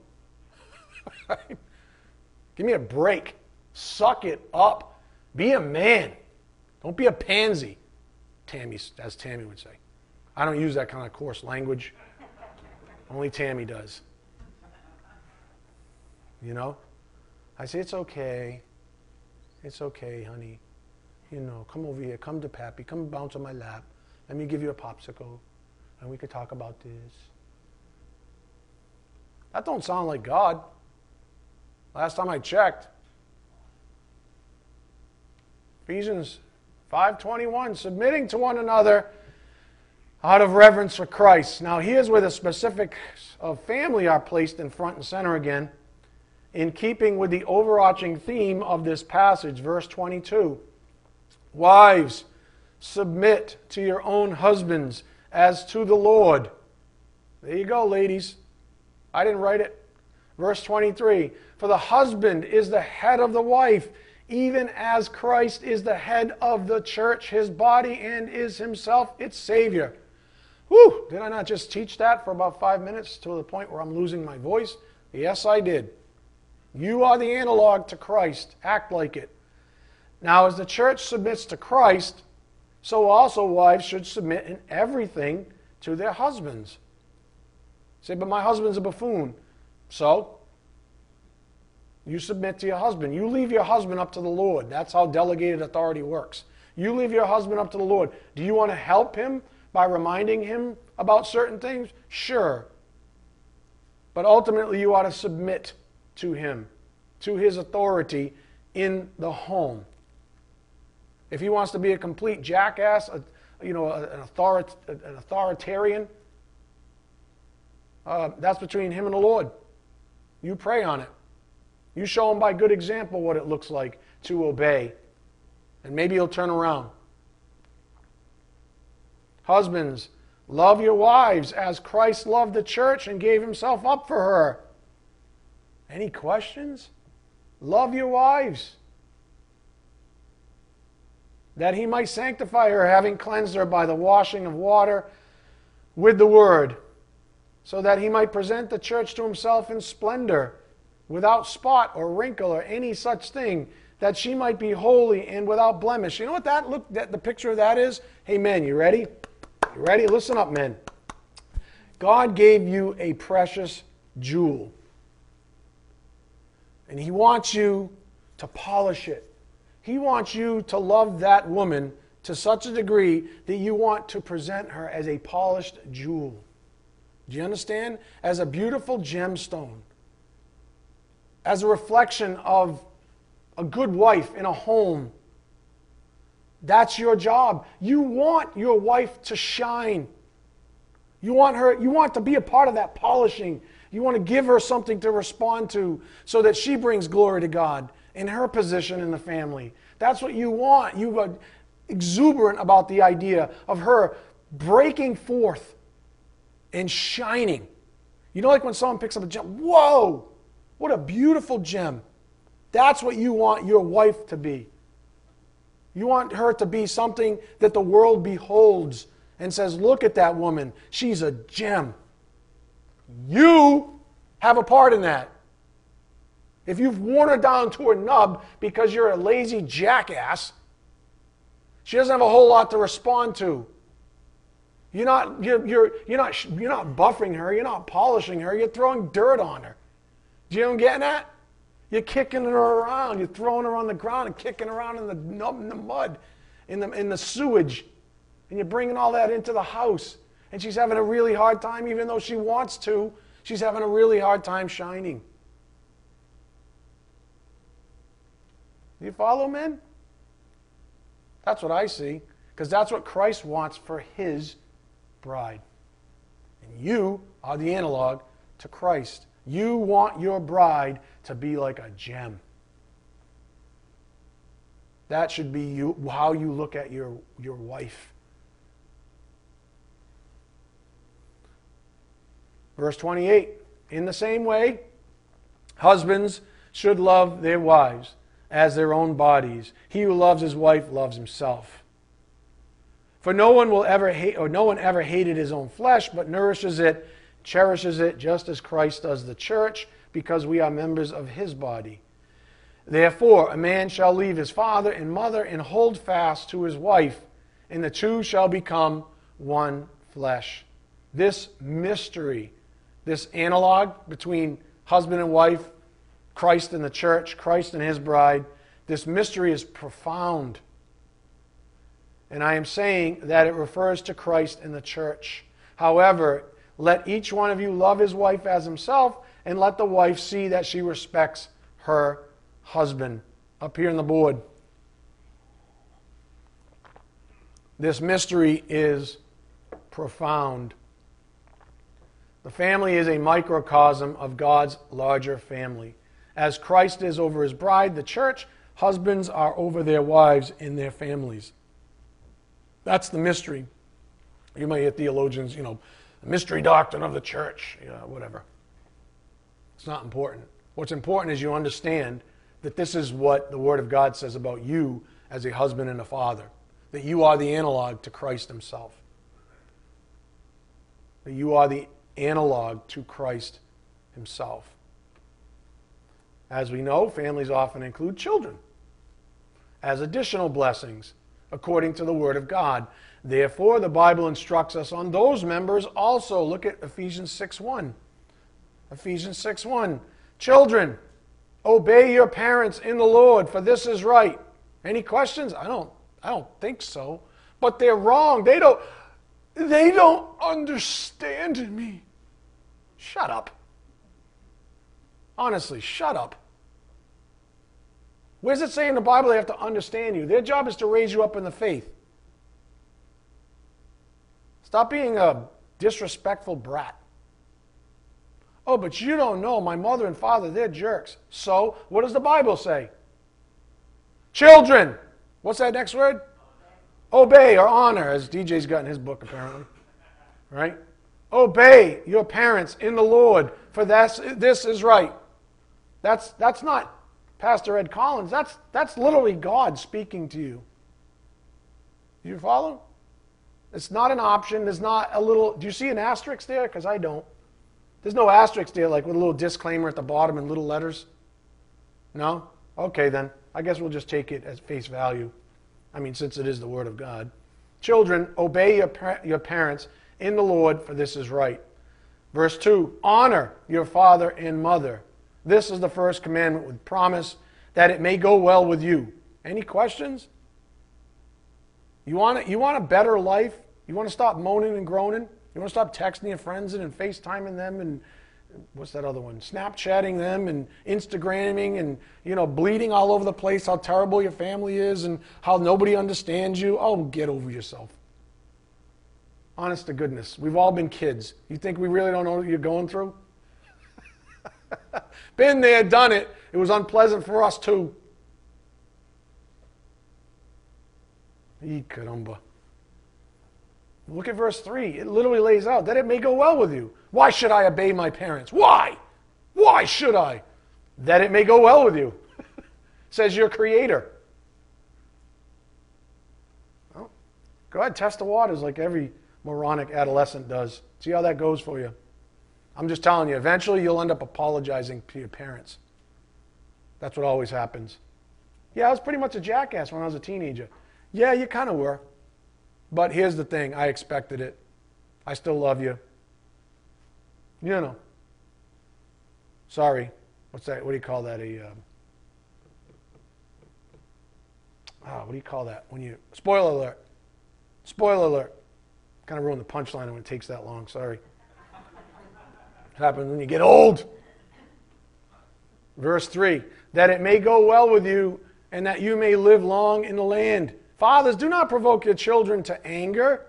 Give me a break. Suck it up. Be a man. Don't be a pansy. Tammy, as Tammy would say. I don't use that kind of coarse language. Only Tammy does. You know? I say, it's okay. It's okay, honey. You know, come over here. Come to Pappy. Come bounce on my lap. Let me give you a popsicle. And we could talk about this. That don't sound like God. Last time I checked. Ephesians 5:21 submitting to one another out of reverence for Christ. Now here's where the specifics of family are placed in front and center again in keeping with the overarching theme of this passage, verse 22. Wives, submit to your own husbands as to the Lord. There you go, ladies. I didn't write it. Verse 23 For the husband is the head of the wife, even as Christ is the head of the church, his body, and is himself its Savior. Whew, did I not just teach that for about five minutes to the point where I'm losing my voice? Yes, I did. You are the analog to Christ. Act like it. Now, as the church submits to Christ, so also wives should submit in everything to their husbands. Say, but my husband's a buffoon. So? You submit to your husband. You leave your husband up to the Lord. That's how delegated authority works. You leave your husband up to the Lord. Do you want to help him by reminding him about certain things? Sure. But ultimately, you ought to submit to him, to his authority in the home. If he wants to be a complete jackass, a, you know, an, author- an authoritarian, uh, that's between him and the Lord. You pray on it. You show him by good example what it looks like to obey. And maybe he'll turn around. Husbands, love your wives as Christ loved the church and gave himself up for her. Any questions? Love your wives. That he might sanctify her, having cleansed her by the washing of water with the word, so that he might present the church to himself in splendor, without spot or wrinkle or any such thing, that she might be holy and without blemish. You know what that look that the picture of that is? Hey men, you ready? You ready? Listen up, men. God gave you a precious jewel. And He wants you to polish it. He wants you to love that woman to such a degree that you want to present her as a polished jewel. Do you understand? As a beautiful gemstone. As a reflection of a good wife in a home. That's your job. You want your wife to shine. You want her you want to be a part of that polishing you want to give her something to respond to so that she brings glory to God in her position in the family. That's what you want. You are exuberant about the idea of her breaking forth and shining. You know, like when someone picks up a gem, whoa, what a beautiful gem. That's what you want your wife to be. You want her to be something that the world beholds and says, look at that woman. She's a gem. You have a part in that. If you've worn her down to a nub because you're a lazy jackass, she doesn't have a whole lot to respond to. You're not, you're, you're, you're, not, you're not buffing her, you're not polishing her, you're throwing dirt on her. Do you know what I'm getting at? You're kicking her around, you're throwing her on the ground and kicking her around in the, in the mud, in the, in the sewage, and you're bringing all that into the house and she's having a really hard time, even though she wants to. She's having a really hard time shining. Do you follow, men? That's what I see, because that's what Christ wants for his bride. And you are the analog to Christ. You want your bride to be like a gem. That should be you, how you look at your, your wife. Verse 28 In the same way, husbands should love their wives as their own bodies. He who loves his wife loves himself. For no one will ever hate, or no one ever hated his own flesh, but nourishes it, cherishes it, just as Christ does the church, because we are members of his body. Therefore, a man shall leave his father and mother and hold fast to his wife, and the two shall become one flesh. This mystery, this analog between husband and wife, Christ and the church, Christ and his bride. This mystery is profound. And I am saying that it refers to Christ and the church. However, let each one of you love his wife as himself, and let the wife see that she respects her husband. Up here on the board. This mystery is profound. The family is a microcosm of God's larger family. As Christ is over his bride, the church, husbands are over their wives in their families. That's the mystery. You might hear theologians, you know, the mystery doctrine of the church, you know, whatever. It's not important. What's important is you understand that this is what the Word of God says about you as a husband and a father, that you are the analog to Christ Himself, that you are the analog to Christ Himself. As we know, families often include children as additional blessings according to the Word of God. Therefore, the Bible instructs us on those members also. Look at Ephesians 6 1. Ephesians 6 1. Children, obey your parents in the Lord, for this is right. Any questions? I don't I don't think so. But they're wrong. They don't they don't understand me. Shut up. Honestly, shut up. Where does it say in the Bible they have to understand you? Their job is to raise you up in the faith. Stop being a disrespectful brat. Oh, but you don't know. My mother and father, they're jerks. So, what does the Bible say? Children. What's that next word? Obey or honor, as DJ's got in his book, apparently. Right? Obey your parents in the Lord, for that's, this is right. That's, that's not Pastor Ed Collins. That's, that's literally God speaking to you. You follow? It's not an option. There's not a little. Do you see an asterisk there? Because I don't. There's no asterisk there, like with a little disclaimer at the bottom in little letters. No? Okay, then. I guess we'll just take it as face value. I mean, since it is the Word of God. Children, obey your, your parents in the Lord, for this is right. Verse 2 Honor your father and mother. This is the first commandment with promise that it may go well with you. Any questions? You want, you want a better life? You want to stop moaning and groaning? You want to stop texting your friends and and FaceTiming them and what's that other one? Snapchatting them and Instagramming and you know bleeding all over the place how terrible your family is and how nobody understands you. Oh, get over yourself. Honest to goodness, we've all been kids. You think we really don't know what you're going through? Been there, done it. It was unpleasant for us too. E caramba. Look at verse 3. It literally lays out that it may go well with you. Why should I obey my parents? Why? Why should I? That it may go well with you, says your Creator. Well, go ahead, test the waters like every moronic adolescent does. See how that goes for you. I'm just telling you, eventually you'll end up apologizing to your parents. That's what always happens. Yeah, I was pretty much a jackass when I was a teenager. Yeah, you kind of were. But here's the thing I expected it. I still love you. You know. Sorry. What's that? What do you call that? A. Um, ah, what do you call that? When you. Spoiler alert. Spoiler alert. Kind of ruined the punchline when it takes that long. Sorry. It happens when you get old. Verse 3 that it may go well with you and that you may live long in the land. Fathers, do not provoke your children to anger,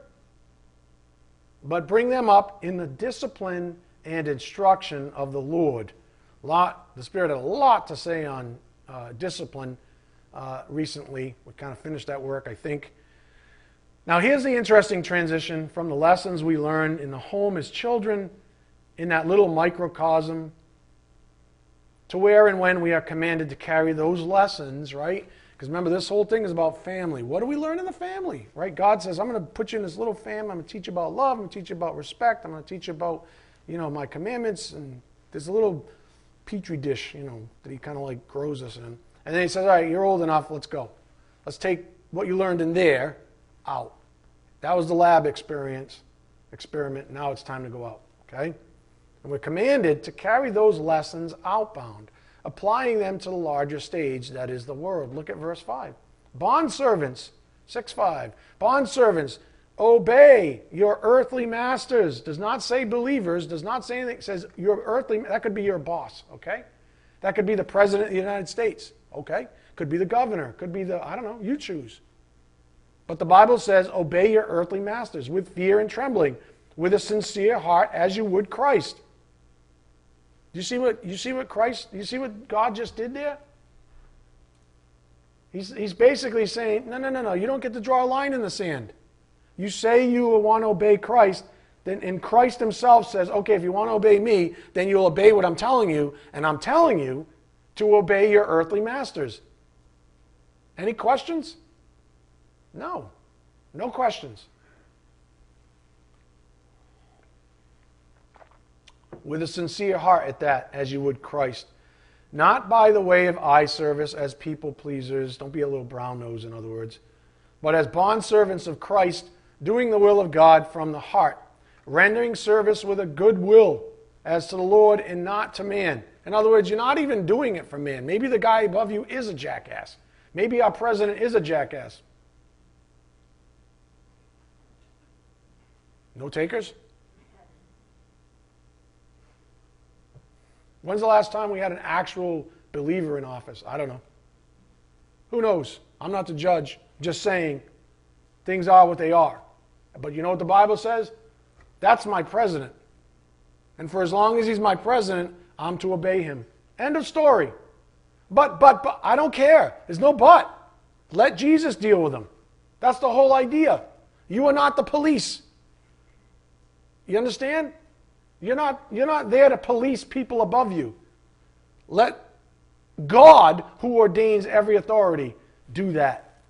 but bring them up in the discipline and instruction of the Lord. Lot, the Spirit had a lot to say on uh, discipline uh, recently. We kind of finished that work, I think. Now, here's the interesting transition from the lessons we learn in the home as children, in that little microcosm, to where and when we are commanded to carry those lessons, right? Because remember, this whole thing is about family. What do we learn in the family, right? God says, I'm going to put you in this little family. I'm going to teach you about love. I'm going to teach you about respect. I'm going to teach you about, you know, my commandments. And there's a little petri dish, you know, that he kind of like grows us in. And then he says, all right, you're old enough. Let's go. Let's take what you learned in there out. That was the lab experience, experiment. Now it's time to go out. Okay? And we're commanded to carry those lessons outbound, applying them to the larger stage that is the world. Look at verse 5. Bond servants, 6 5. Bond servants, obey your earthly masters. Does not say believers, does not say anything. It says your earthly, that could be your boss, okay? That could be the president of the United States, okay? Could be the governor, could be the, I don't know, you choose. But the Bible says, Obey your earthly masters with fear and trembling, with a sincere heart, as you would Christ. You see what you see what Christ, you see what God just did there? He's, he's basically saying, no, no, no, no, you don't get to draw a line in the sand. You say you want to obey Christ, then and Christ himself says, okay, if you want to obey me, then you'll obey what I'm telling you, and I'm telling you to obey your earthly masters. Any questions? No. No questions. With a sincere heart at that, as you would Christ. Not by the way of eye service as people pleasers. Don't be a little brown nose, in other words. But as bondservants of Christ, doing the will of God from the heart, rendering service with a good will as to the Lord and not to man. In other words, you're not even doing it for man. Maybe the guy above you is a jackass. Maybe our president is a jackass. No takers? When's the last time we had an actual believer in office? I don't know. Who knows? I'm not the judge. Just saying things are what they are. But you know what the Bible says? That's my president. And for as long as he's my president, I'm to obey him. End of story. But, but, but, I don't care. There's no but. Let Jesus deal with them. That's the whole idea. You are not the police. You understand? You're not, you're not there to police people above you. Let God, who ordains every authority, do that.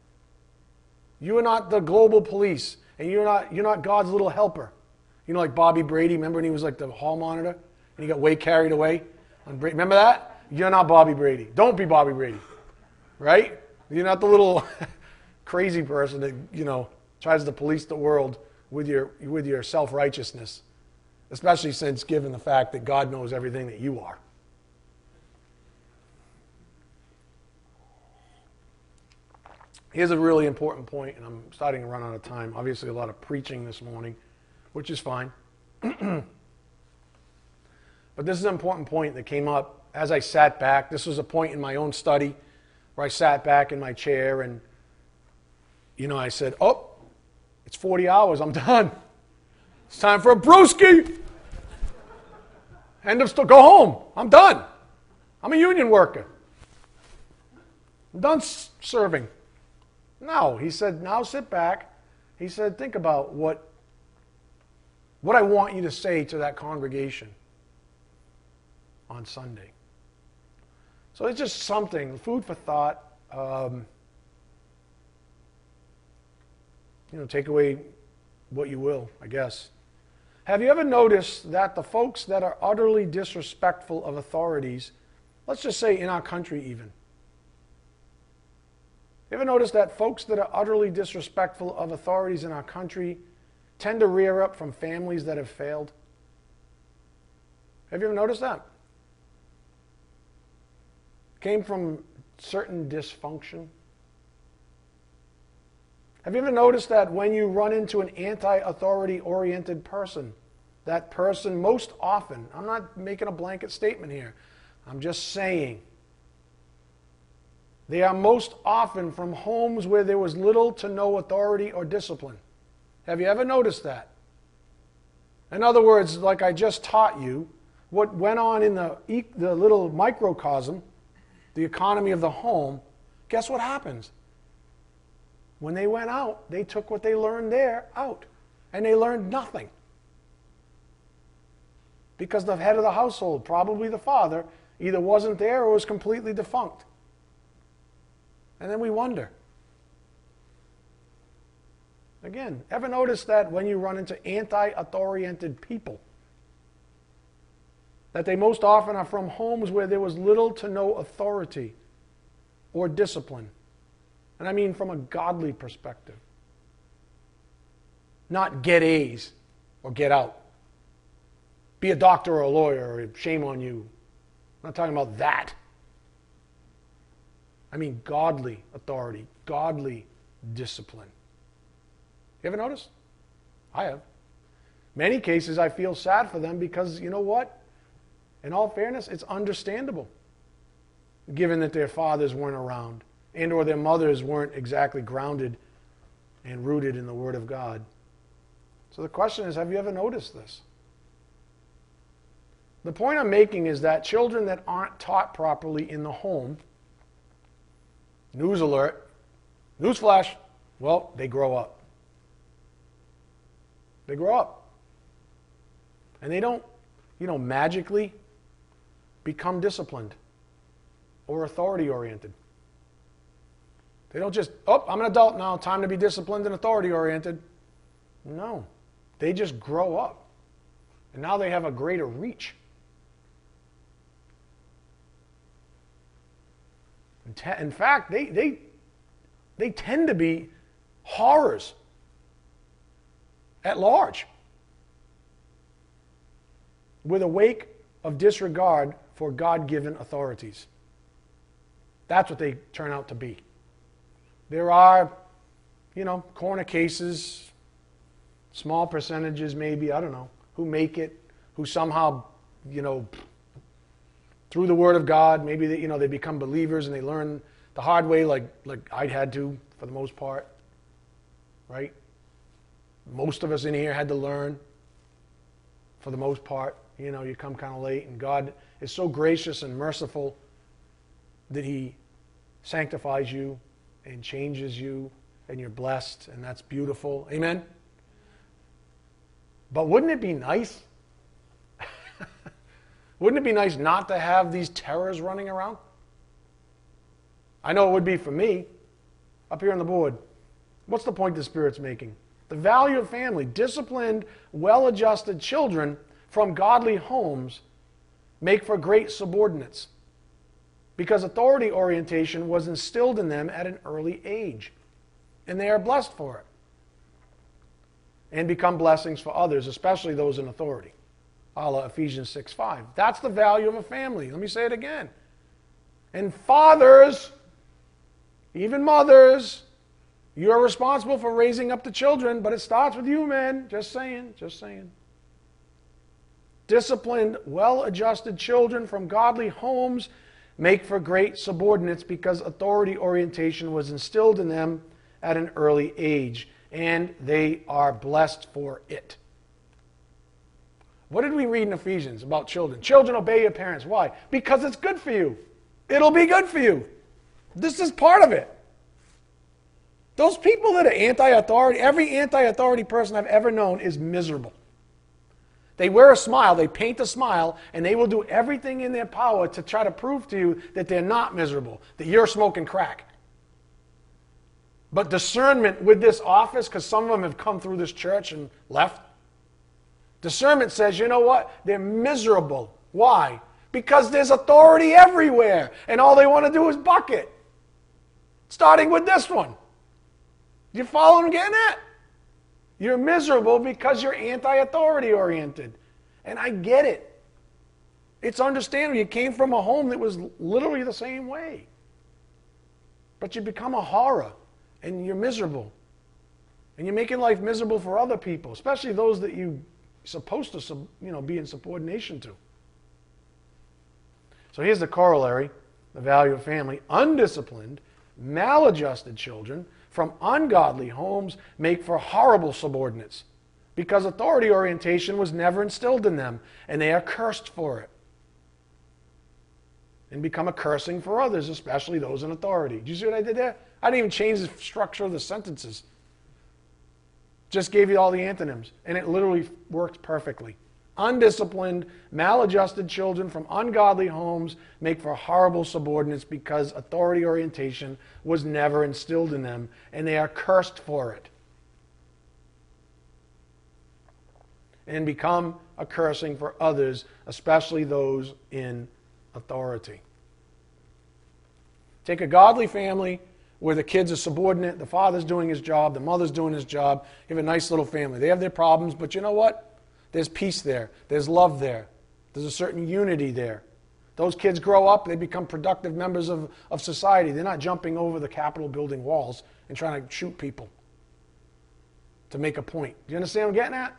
You are not the global police, and you're not, you're not God's little helper. You know, like Bobby Brady, remember when he was like the hall monitor and he got way carried away? Remember that? You're not Bobby Brady. Don't be Bobby Brady. Right? You're not the little crazy person that, you know, tries to police the world with your, with your self righteousness, especially since given the fact that God knows everything that you are. Here's a really important point, and I'm starting to run out of time. Obviously, a lot of preaching this morning, which is fine. but this is an important point that came up as I sat back. This was a point in my own study where I sat back in my chair and, you know, I said, Oh, it's 40 hours. I'm done. It's time for a brewski. End of story. Go home. I'm done. I'm a union worker. I'm done serving. No, he said, now sit back. He said, think about what, what I want you to say to that congregation on Sunday. So it's just something, food for thought. Um, you know, take away what you will, I guess. Have you ever noticed that the folks that are utterly disrespectful of authorities, let's just say in our country even, you ever notice that folks that are utterly disrespectful of authorities in our country tend to rear up from families that have failed? Have you ever noticed that? Came from certain dysfunction. Have you ever noticed that when you run into an anti authority oriented person, that person most often, I'm not making a blanket statement here, I'm just saying, They are most often from homes where there was little to no authority or discipline. Have you ever noticed that? In other words, like I just taught you, what went on in the, the little microcosm, the economy of the home, guess what happens? When they went out, they took what they learned there out, and they learned nothing. Because the head of the household, probably the father, either wasn't there or was completely defunct. And then we wonder. Again, ever notice that when you run into anti authoriented people, that they most often are from homes where there was little to no authority or discipline. And I mean from a godly perspective. Not get A's or get out. Be a doctor or a lawyer, or shame on you. I'm not talking about that. I mean godly authority, godly discipline. You ever noticed? I have. Many cases I feel sad for them because you know what? In all fairness, it's understandable. Given that their fathers weren't around and or their mothers weren't exactly grounded and rooted in the word of God. So the question is, have you ever noticed this? The point I'm making is that children that aren't taught properly in the home News alert. Newsflash. Well, they grow up. They grow up. And they don't, you know, magically become disciplined or authority oriented. They don't just, oh, I'm an adult now, time to be disciplined and authority oriented. No. They just grow up. And now they have a greater reach. In fact, they, they, they tend to be horrors at large with a wake of disregard for God given authorities. That's what they turn out to be. There are, you know, corner cases, small percentages maybe, I don't know, who make it, who somehow, you know, through the Word of God. Maybe they, you know they become believers and they learn the hard way, like like I'd had to for the most part. Right? Most of us in here had to learn for the most part. You know, you come kind of late, and God is so gracious and merciful that He sanctifies you and changes you, and you're blessed, and that's beautiful. Amen? But wouldn't it be nice wouldn't it be nice not to have these terrors running around? I know it would be for me. Up here on the board. What's the point the Spirit's making? The value of family. Disciplined, well adjusted children from godly homes make for great subordinates because authority orientation was instilled in them at an early age. And they are blessed for it and become blessings for others, especially those in authority a la Ephesians 6 5. That's the value of a family. Let me say it again. And fathers, even mothers, you're responsible for raising up the children, but it starts with you, men. Just saying, just saying. Disciplined, well adjusted children from godly homes make for great subordinates because authority orientation was instilled in them at an early age, and they are blessed for it. What did we read in Ephesians about children? Children, obey your parents. Why? Because it's good for you. It'll be good for you. This is part of it. Those people that are anti authority, every anti authority person I've ever known is miserable. They wear a smile, they paint a smile, and they will do everything in their power to try to prove to you that they're not miserable, that you're smoking crack. But discernment with this office, because some of them have come through this church and left, Discernment says, you know what? They're miserable. Why? Because there's authority everywhere, and all they want to do is bucket. Starting with this one. You follow I'm getting at? You're miserable because you're anti authority oriented. And I get it. It's understandable. You came from a home that was literally the same way. But you become a horror and you're miserable. And you're making life miserable for other people, especially those that you're supposed to you know, be in subordination to. So here's the corollary. the value of family. Undisciplined, maladjusted children from ungodly homes make for horrible subordinates because authority orientation was never instilled in them, and they are cursed for it. And become a cursing for others, especially those in authority. Do you see what I did there? I didn't even change the structure of the sentences. Just gave you all the antonyms, and it literally worked perfectly. Undisciplined, maladjusted children from ungodly homes make for horrible subordinates because authority orientation was never instilled in them, and they are cursed for it. And become a cursing for others, especially those in authority. Take a godly family where the kids are subordinate, the father's doing his job, the mother's doing his job. You have a nice little family. They have their problems, but you know what? There's peace there, there's love there, there's a certain unity there. Those kids grow up, they become productive members of, of society. They're not jumping over the Capitol building walls and trying to shoot people to make a point. Do you understand what I'm getting at?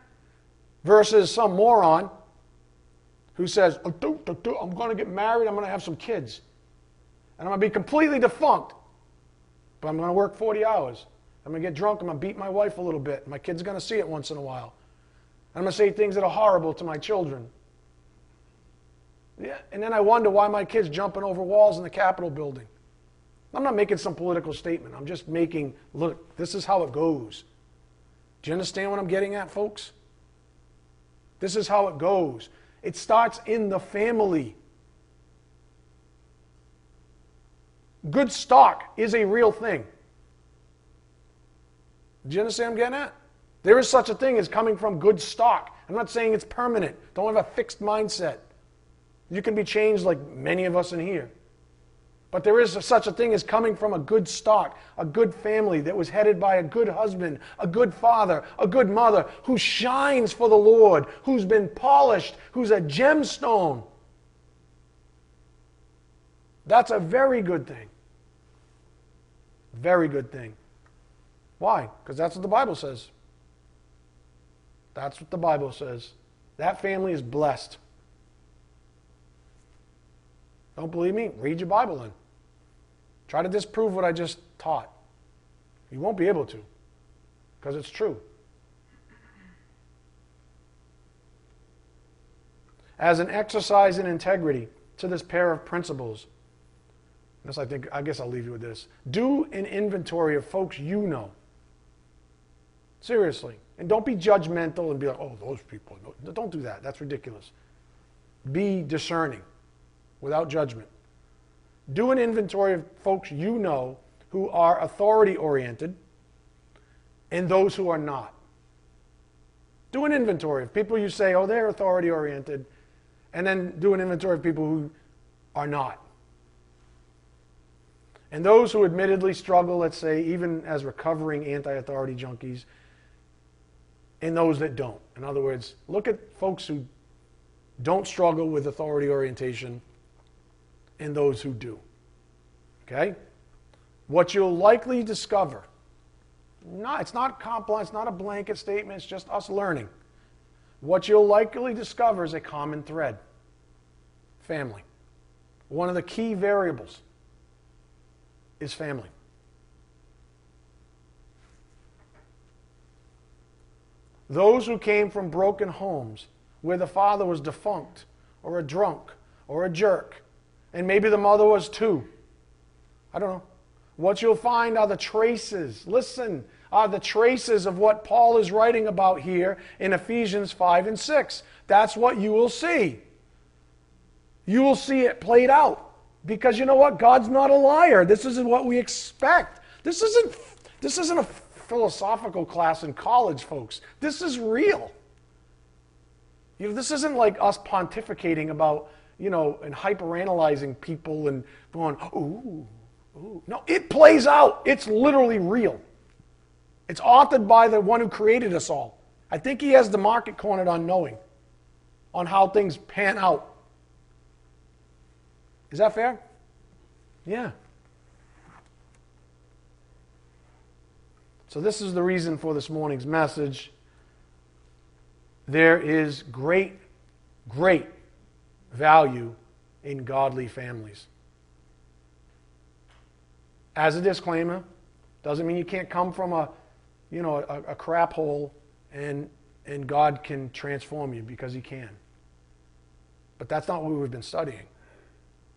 Versus some moron who says, oh, I'm going to get married, I'm going to have some kids, and I'm going to be completely defunct, but I'm going to work 40 hours. I'm going to get drunk, I'm going to beat my wife a little bit. My kid's are going to see it once in a while. I'm going to say things that are horrible to my children. Yeah, and then I wonder why my kid's jumping over walls in the Capitol building. I'm not making some political statement. I'm just making, look, this is how it goes. Do you understand what I'm getting at, folks? This is how it goes. It starts in the family. Good stock is a real thing. Do you understand what I'm getting at? There is such a thing as coming from good stock. I'm not saying it's permanent. Don't have a fixed mindset. You can be changed like many of us in here. But there is such a thing as coming from a good stock, a good family that was headed by a good husband, a good father, a good mother who shines for the Lord, who's been polished, who's a gemstone. That's a very good thing. Very good thing. Why? Because that's what the Bible says. That's what the Bible says. That family is blessed. Don't believe me? Read your Bible then. Try to disprove what I just taught. You won't be able to because it's true. As an exercise in integrity to this pair of principles, this I think I guess I'll leave you with this. Do an inventory of folks you know. Seriously. And don't be judgmental and be like, oh, those people. No, don't do that. That's ridiculous. Be discerning without judgment. Do an inventory of folks you know who are authority oriented and those who are not. Do an inventory of people you say, oh, they're authority oriented, and then do an inventory of people who are not. And those who admittedly struggle, let's say, even as recovering anti authority junkies, and those that don't. In other words, look at folks who don't struggle with authority orientation and those who do. Okay? What you'll likely discover, not, it's not complex, it's not a blanket statement, it's just us learning. What you'll likely discover is a common thread family. One of the key variables is family. Those who came from broken homes where the father was defunct or a drunk or a jerk, and maybe the mother was too. I don't know. What you'll find are the traces. Listen, are the traces of what Paul is writing about here in Ephesians 5 and 6. That's what you will see. You will see it played out. Because you know what? God's not a liar. This isn't what we expect. This isn't, this isn't a philosophical class in college, folks. This is real. You know, this isn't like us pontificating about, you know, and hyperanalyzing people and going, ooh, ooh. No, it plays out. It's literally real. It's authored by the one who created us all. I think he has the market cornered on knowing, on how things pan out. Is that fair? Yeah. So, this is the reason for this morning's message. There is great, great value in godly families. as a disclaimer, doesn't mean you can't come from a, you know, a, a crap hole and, and God can transform you because he can. But that's not what we've been studying.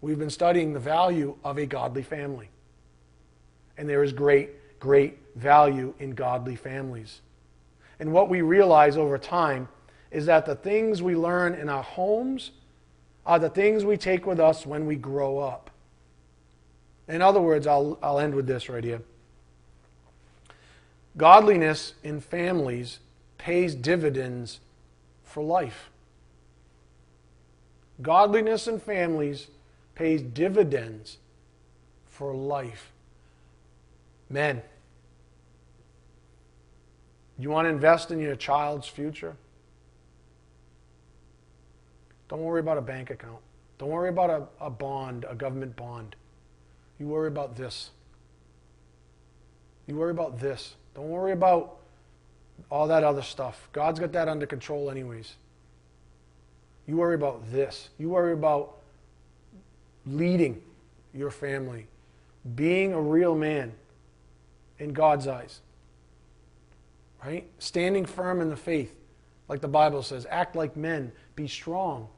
We've been studying the value of a godly family. And there is great, great value in godly families. And what we realize over time is that the things we learn in our homes are the things we take with us when we grow up. In other words, I'll, I'll end with this right here. Godliness in families pays dividends for life. Godliness in families pays dividends for life. Men, you want to invest in your child's future? Don't worry about a bank account. Don't worry about a, a bond, a government bond. You worry about this. You worry about this. Don't worry about all that other stuff. God's got that under control, anyways. You worry about this. You worry about leading your family, being a real man in God's eyes, right? Standing firm in the faith, like the Bible says. Act like men, be strong.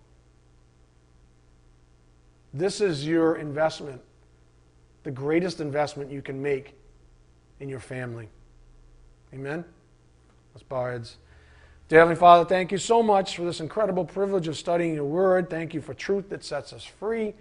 This is your investment, the greatest investment you can make in your family. Amen? Let's bow heads. Dear Heavenly Father, thank you so much for this incredible privilege of studying your word. Thank you for truth that sets us free.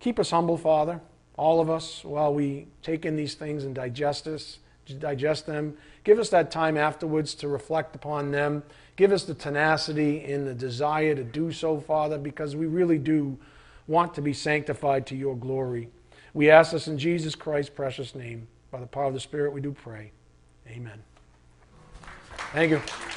Keep us humble, Father, all of us, while we take in these things and digest us, digest them. Give us that time afterwards to reflect upon them. Give us the tenacity and the desire to do so, Father, because we really do want to be sanctified to your glory. We ask this in Jesus Christ's precious name. By the power of the Spirit, we do pray. Amen. Thank you.